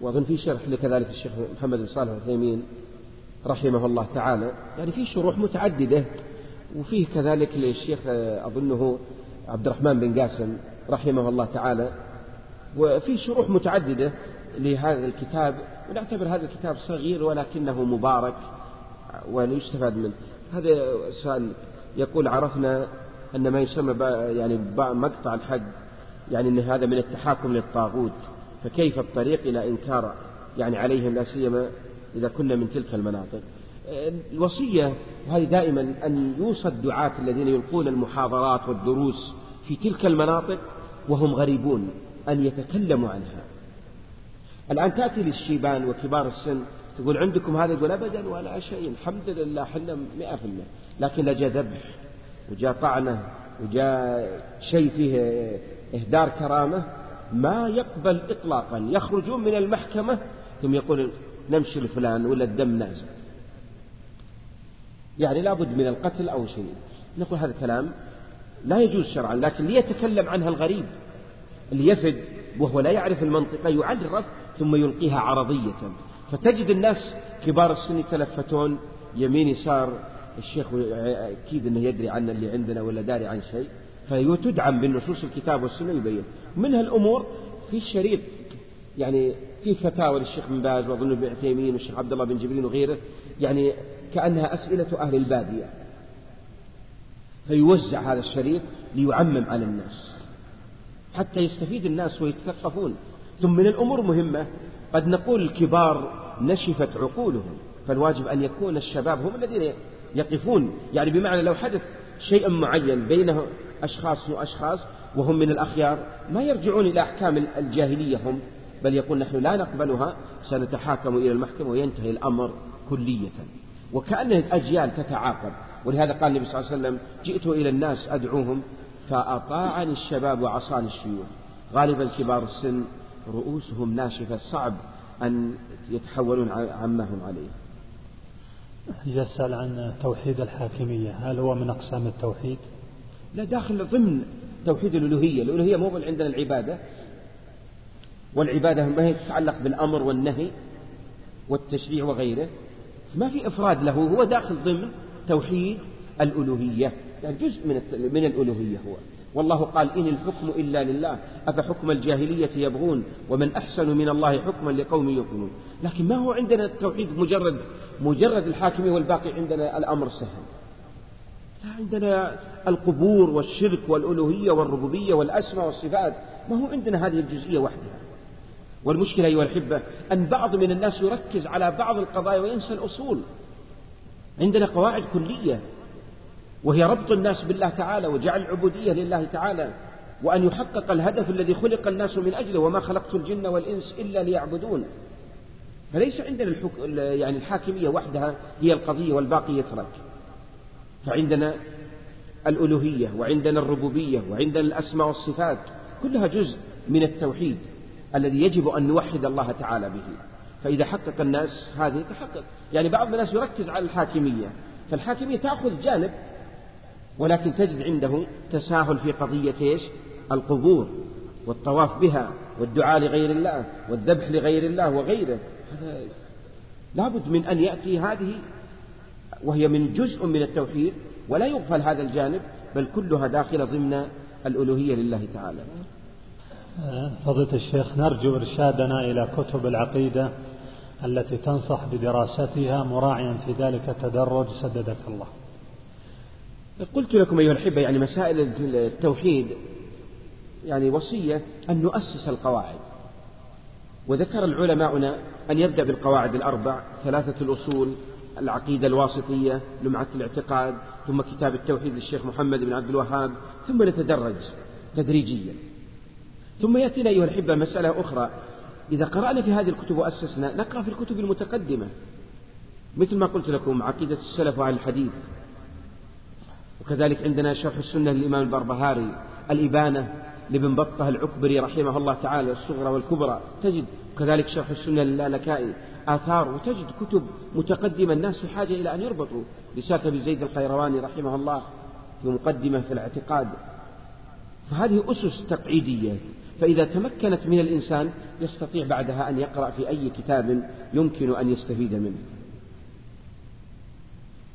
S4: وأظن في شرح لكذلك الشيخ محمد بن صالح العثيمين رحمه الله تعالى. يعني في شروح متعددة. وفيه كذلك للشيخ أظنه عبد الرحمن بن قاسم رحمه الله تعالى. وفي شروح متعددة لهذا الكتاب ونعتبر هذا الكتاب صغير ولكنه مبارك ويستفاد منه. هذا سؤال يقول عرفنا أن ما يسمى يعني مقطع الحد يعني أن هذا من التحاكم للطاغوت. فكيف الطريق إلى إنكار يعني عليهم لا سيما إذا كنا من تلك المناطق؟ الوصية وهذه دائما أن يوصى الدعاة الذين يلقون المحاضرات والدروس في تلك المناطق وهم غريبون أن يتكلموا عنها. الآن تأتي للشيبان وكبار السن تقول عندكم هذا؟ يقول أبدا ولا شيء الحمد لله إحنا مئة في المئة. لكن جاء ذبح وجاء طعنة وجاء شيء فيه إهدار كرامة ما يقبل إطلاقا. يخرجون من المحكمة ثم يقول نمشي لفلان ولا الدم نازل. يعني لابد من القتل أو شيء. نقول هذا الكلام لا يجوز شرعا لكن ليتكلم عنها الغريب. اللي يفد وهو لا يعرف المنطقة يعرف ثم يلقيها عرضية. فتجد الناس كبار السن يتلفتون يمين يسار الشيخ أكيد أنه يدري عن اللي عندنا ولا داري عن شيء. فتدعم بالنصوص الكتاب والسنة يبين منها الأمور في الشريط يعني في فتاوى للشيخ بن باز وأظن ابن عثيمين والشيخ عبد الله بن جبرين وغيره. يعني كأنها أسئلة أهل البادية. فيوزع هذا الشريط ليعمم على الناس. حتى يستفيد الناس ويتثقفون. ثم من الأمور مهمة قد نقول الكبار نشفت عقولهم. فالواجب أن يكون الشباب هم الذين يقفون. يعني بمعنى لو حدث شيء معين بين أشخاص وأشخاص وهم من الأخيار ما يرجعون إلى أحكام الجاهلية هم. بل يقول نحن لا نقبلها سنتحاكم إلى المحكمة وينتهي الأمر كلية. وكأن الأجيال تتعاقب. ولهذا قال النبي صلى الله عليه وسلم جئت إلى الناس أدعوهم فأطاعني الشباب وعصاني الشيوخ. غالبا كبار السن رؤوسهم ناشفة. صعب أن يتحولون عما هم عليه.
S3: يسأل عن توحيد الحاكمية هل هو من أقسام التوحيد؟
S4: لا داخل ضمن توحيد الألوهية. الألوهية مو عندنا العبادة. والعبادة ما هي تتعلق بالأمر والنهي والتشريع وغيره. ما في إفراد له هو داخل ضمن توحيد الألوهية يعني جزء من من الألوهية هو. والله قال إن الحكم إلا لله أفحكم الجاهلية يبغون ومن أحسن من الله حكما لقوم يوقنون لكن ما هو عندنا التوحيد مجرد مجرد الحاكم والباقي عندنا الأمر سهل. لا عندنا القبور والشرك والألوهية والربوبية والأسماء والصفات ما هو عندنا هذه الجزئية وحدها. والمشكلة أيها الأحبة أن بعض من الناس يركز على بعض القضايا وينسى الأصول. عندنا قواعد كلية وهي ربط الناس بالله تعالى وجعل العبودية لله تعالى وأن يحقق الهدف الذي خلق الناس من أجله وما خلقت الجن والإنس إلا ليعبدون. فليس عندنا الحك... يعني الحاكمية وحدها هي القضية والباقي يترك. فعندنا الألوهية وعندنا الربوبية وعندنا الأسماء والصفات كلها جزء من التوحيد. الذي يجب أن نوحد الله تعالى به. فإذا حقق الناس هذه تحقق. يعني بعض الناس يركز على الحاكمية. فالحاكمية تأخذ جانب ولكن تجد عنده تساهل في قضية إيش؟ القبور والطواف بها والدعاء لغير الله والذبح لغير الله وغيره. هذا لابد من أن يأتي هذه وهي من جزء من التوحيد ولا يغفل هذا الجانب بل كلها داخلة ضمن الألوهية لله تعالى.
S3: فضيلة الشيخ نرجو إرشادنا إلى كتب العقيدة التي تنصح بدراستها مراعيا في ذلك التدرج. سددك الله.
S4: قلت لكم أيها الأحبة يعني مسائل التوحيد يعني وصية أن نؤسس القواعد. وذكر العلماؤنا أن يبدأ بالقواعد الأربع ثلاثة الأصول العقيدة الواسطية لمعة الاعتقاد ثم كتاب التوحيد للشيخ محمد بن عبد الوهاب ثم نتدرج تدريجيا. ثم يأتينا أيها الأحبة مسألة أخرى. إذا قرأنا في هذه الكتب وأسسنا نقرأ في الكتب المتقدمة. مثل ما قلت لكم عقيدة السلف وأهل الحديث. وكذلك عندنا شرح السنة للإمام البربهاري الإبانة لابن بطة العكبري رحمه الله تعالى الصغرى والكبرى. تجد كذلك شرح السنة للآلكائي. آثار وتجد كتب متقدمة الناس في حاجة إلى أن يربطوا. رسالة أبي زيد القيرواني رحمه الله في مقدمة في الاعتقاد. فهذه أسس تقعيدية. فإذا تمكنت من الإنسان يستطيع بعدها أن يقرأ في أي كتاب يمكن أن يستفيد منه.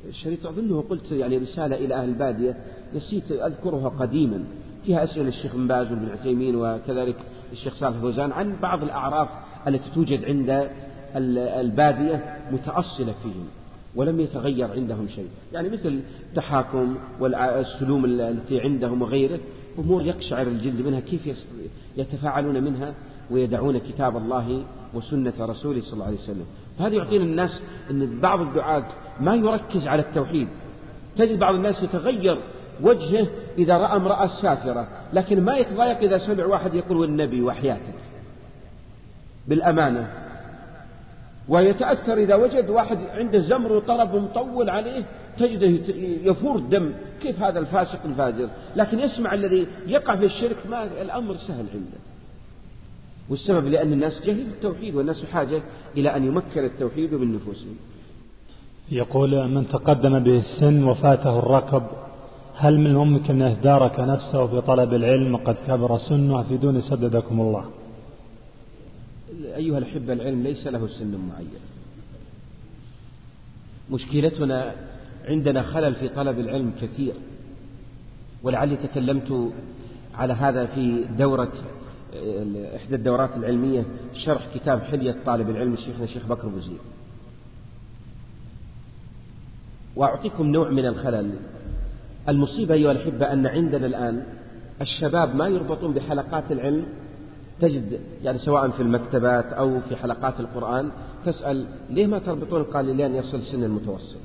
S4: الشريط أظنه قلت يعني رسالة إلى أهل البادية نسيت أذكرها قديما. فيها أسئلة الشيخ بن باز وابن عثيمين وكذلك الشيخ صالح فوزان عن بعض الأعراف التي توجد عند البادية متأصلة فيهم ولم يتغير عندهم شيء. يعني مثل التحاكم والسلوم التي عندهم وغيره. أمور يقشعر الجلد منها كيف يتفاعلون منها ويدعون كتاب الله وسنة رسوله صلى الله عليه وسلم. فهذا يعطينا الناس أن بعض الدعاة ما يركز على التوحيد. تجد بعض الناس يتغير وجهه إذا رأى امرأة سافرة لكن ما يتضايق إذا سمع واحد يقول والنبي وحياتك. بالأمانة. ويتأثر إذا وجد واحد عنده زمر وطرب مطول عليه تجده يفور الدم. كيف هذا الفاسق الفاجر؟ لكن يسمع الذي يقع في الشرك ما الأمر سهل عنده. والسبب لأن الناس جهلوا التوحيد والناس حاجة إلى أن يمكن التوحيد من نفوسهم.
S3: يقول من تقدم به السن وفاته الركب هل من الممكن أن يتدارك نفسه في طلب العلم؟ وقد كبر سنه أفيدوني سددكم الله.
S4: أيها الأحبة العلم ليس له سن معين. مشكلتنا عندنا خلل في طلب العلم كثير. ولعلي تكلمت على هذا في دورة إحدى الدورات العلمية شرح كتاب حلية طالب العلم شيخنا الشيخ بكر بوزير وأعطيكم نوع من الخلل. المصيبة أيها الأحبة أن عندنا الآن الشباب ما يربطون بحلقات العلم تجد يعني سواء في المكتبات أو في حلقات القرآن تسأل ليه ما تربطون قال لين يصل سن المتوسط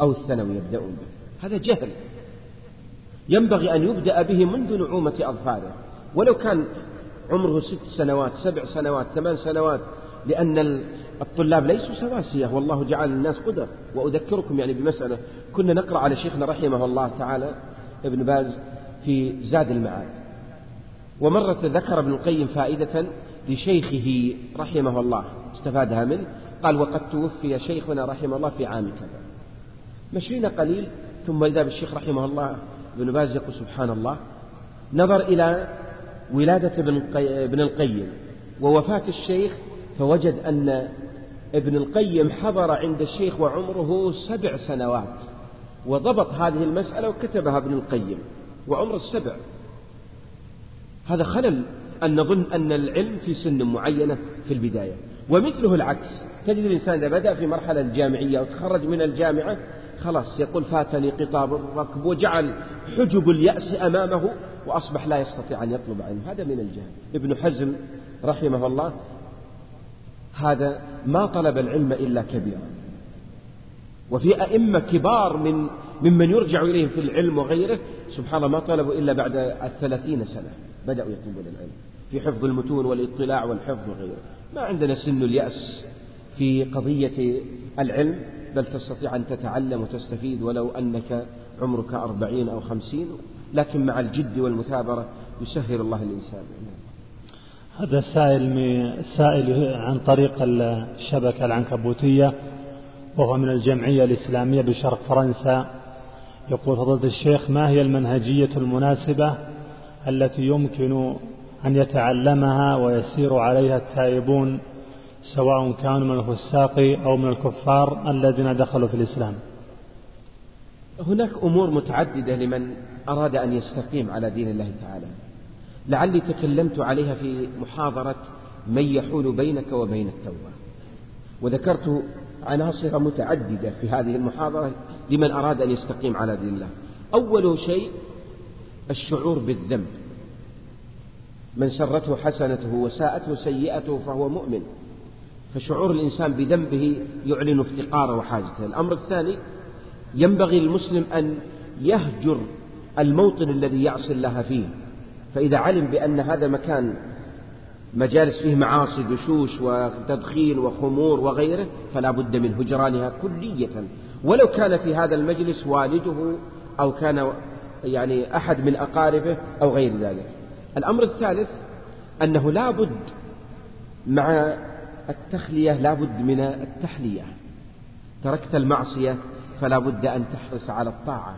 S4: أو الثانوي يبدأون به؟ هذا جهل. ينبغي أن يبدأ به منذ نعومة أظفاره. ولو كان عمره ست سنوات سبع سنوات ثمان سنوات لأن الطلاب ليسوا سواسية. والله جعل الناس قدر. وأذكركم يعني بمسألة كنا نقرأ على شيخنا رحمه الله تعالى ابن باز في زاد المعاد. ومرة ذكر ابن القيم فائدة لشيخه رحمه الله. استفادها منه قال وقد توفي شيخنا رحمه الله في عام كذا. مشينا قليل ثم إذا بالشيخ رحمه الله ابن باز يقول سبحان الله نظر إلى ولادة ابن القيم ووفاة الشيخ فوجد أن ابن القيم حضر عند الشيخ وعمره سبع سنوات وضبط هذه المسألة وكتبها ابن القيم وعمر السبع. هذا خلل أن نظن أن العلم في سن معينة في البداية. ومثله العكس. تجد الإنسان إذا بدأ في مرحلة الجامعية وتخرج من الجامعة خلاص يقول فاتني قطاب الركب وجعل حجب اليأس أمامه وأصبح لا يستطيع أن يطلب عنه هذا من الجهل. ابن حزم رحمه الله هذا ما طلب العلم إلا كبيرا. وفي أئمة كبار من ممن يرجع إليهم في العلم وغيره سبحان الله ما طلبوا إلا بعد الثلاثين سنة. بدأوا يطلبون العلم في حفظ المتون والاطلاع والحفظ وغيره. ما عندنا سن اليأس في قضية العلم بل تستطيع أن تتعلم وتستفيد ولو أنك عمرك أربعين أو خمسين لكن مع الجد والمثابرة يسهل الله الإنسان.
S3: هذا السائل السائل عن طريق الشبكة العنكبوتية وهو من الجمعية الإسلامية بشرق فرنسا. يقول فضيلة الشيخ ما هي المنهجية المناسبة التي يمكن أن يتعلمها ويسير عليها التائبون سواء كانوا من الفساق أو من الكفار الذين دخلوا في الإسلام.
S4: هناك أمور متعددة لمن أراد أن يستقيم على دين الله تعالى. لعلي تكلمت عليها في محاضرة من يحول بينك وبين التوبة. وذكرت عناصر متعددة في هذه المحاضرة لمن أراد أن يستقيم على دين الله. أول شيء الشعور بالذنب. من سرته حسنته وساءته سيئته فهو مؤمن. فشعور الإنسان بذنبه يعلن افتقاره وحاجته. الأمر الثاني ينبغي للمسلم أن يهجر الموطن الذي يعصي الله فيه. فإذا علم بأن هذا مكان مجالس فيه معاصي دشوش وتدخين وخمور وغيره فلا بد من هجرانها كلية. ولو كان في هذا المجلس والده أو كان يعني أحد من أقاربه أو غير ذلك. الأمر الثالث أنه لا بد مع التخلية لا بد من التحلية. تركت المعصية فلا بد أن تحرص على الطاعة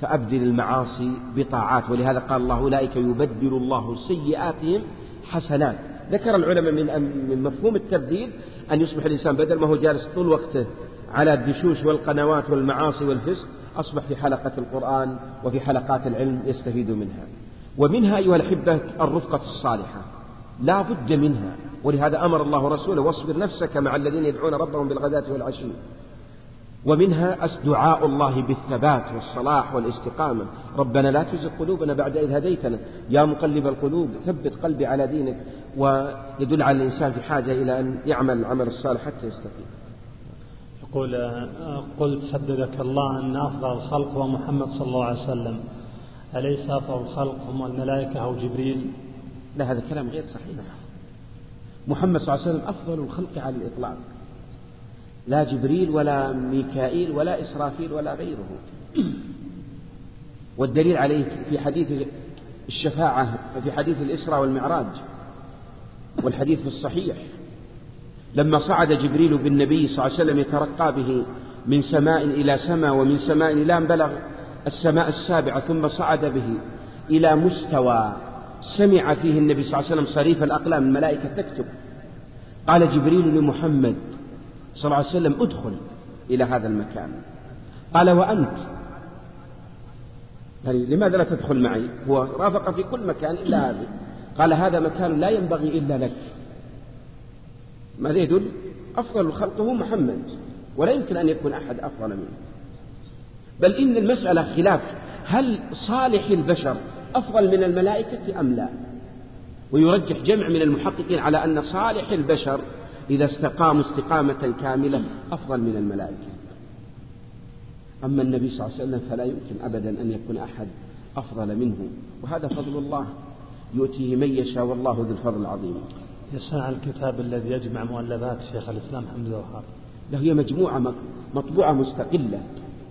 S4: فأبدل المعاصي بطاعات. ولهذا قال الله أولئك يبدل الله سيئاتهم حسنات. ذكر العلماء من من مفهوم التبديل أن يصبح الإنسان بدل ما هو جالس طول وقته على الدشوش والقنوات والمعاصي والفسق أصبح في حلقة القرآن وفي حلقات العلم يستفيد منها. ومنها أيها الأحبة الرفقة الصالحة. لا بد منها. ولهذا أمر الله رسوله واصبر نفسك مع الذين يدعون ربهم بالغداة والعشي. ومنها دعاء الله بالثبات والصلاح والاستقامة. ربنا لا تزغ قلوبنا بعد إذ هديتنا. يا مقلب القلوب ثبت قلبي على دينك. ويدل على الإنسان في حاجة إلى أن يعمل العمل الصالح حتى يستقيم.
S3: يقول قلت سددك الله أن أفضل الخلق هو محمد صلى الله عليه وسلم. أليس أفضل الخلق هم الملائكة أو جبريل؟
S4: لا هذا كلام غير صحيح. محمد صلى الله عليه وسلم أفضل الخلق على الإطلاق. لا جبريل ولا ميكائيل ولا إسرافيل ولا غيره. [clears throat] والدليل عليه في حديث الشفاعة في حديث الإسراء والمعراج والحديث في الصحيح. لما صعد جبريل بالنبي صلى الله عليه وسلم يترقى به من سماء إلى سماء ومن سماء إلى أن بلغ السماء السابعة ثم صعد به إلى مستوى سمع فيه النبي صلى الله عليه وسلم صريف الأقلام الملائكة تكتب. قال جبريل لمحمد صلى الله عليه وسلم ادخل إلى هذا المكان. قال وأنت؟ يعني لماذا لا تدخل معي؟ هو رافق في كل مكان إلا هذا قال هذا مكان لا ينبغي إلا لك. ماذا يدل أفضل الخلق هو محمد ولا يمكن أن يكون أحد أفضل منه. بل إن المسألة خلاف هل صالح البشر أفضل من الملائكة أم لا؟ ويرجح جمع من المحققين على أن صالح البشر إذا استقاموا استقامة كاملة أفضل من الملائكة. أما النبي صلى الله عليه وسلم فلا يمكن أبدا أن يكون أحد أفضل منه. وهذا فضل الله يؤتيه من يشاء والله ذو الفضل العظيم.
S3: يسمع الكتاب الذي يجمع مؤلفات شيخ الإسلام محمد الوهاب
S4: له هي مجموعة مطبوعة مستقلة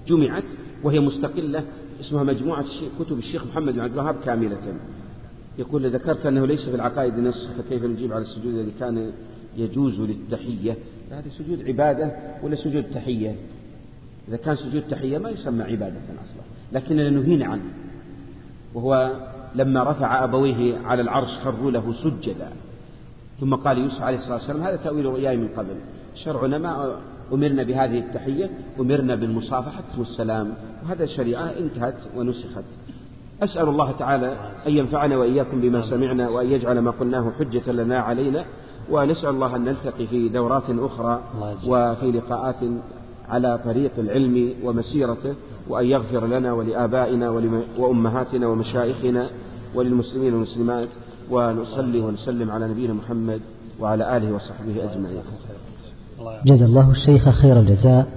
S4: جمعت وهي مستقلة اسمها مجموعة كتب الشيخ محمد بن عبد الوهاب كاملة. يقول ذكرت أنه ليس في العقائد نص فكيف نجيب على السجود الذي كان يجوز للتحية؟ هذا سجود عبادة ولا سجود تحية؟ إذا كان سجود تحية ما يسمى عبادة أصلا. لكننا نهينا عنه وهو لما رفع أبويه على العرش خروا له سجدا. ثم قال يوسف عليه الصلاة والسلام هذا تأويل رؤياي من قبل. شرعنا ما أمرنا بهذه التحية أمرنا بالمصافحة والسلام وهذا الشريعة انتهت ونسخت. أسأل الله تعالى أن ينفعنا وإياكم بما سمعنا وأن يجعل ما قلناه حجة لنا علينا. ونسأل الله أن نلتقي في دورات أخرى وفي لقاءات على طريق العلم ومسيرته. وأن يغفر لنا ولآبائنا وأمهاتنا ومشايخنا وللمسلمين والمسلمات. ونصلي ونسلم على نبينا محمد وعلى آله وصحبه أجمعين.
S1: جزا الله الشيخ خير الجزاء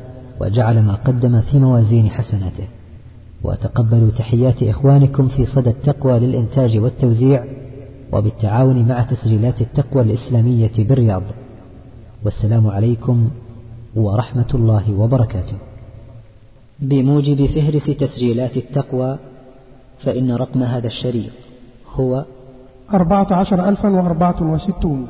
S1: وجعل ما قدم في موازين حسناته. وتقبلوا تحيات إخوانكم في صدى التقوى للإنتاج والتوزيع وبالتعاون مع تسجيلات التقوى الإسلامية بالرياض. والسلام عليكم ورحمة الله وبركاته. بموجب فهرس تسجيلات التقوى فإن رقم هذا الشريط هو
S2: أربعة عشر ألفا وأربعة وستون.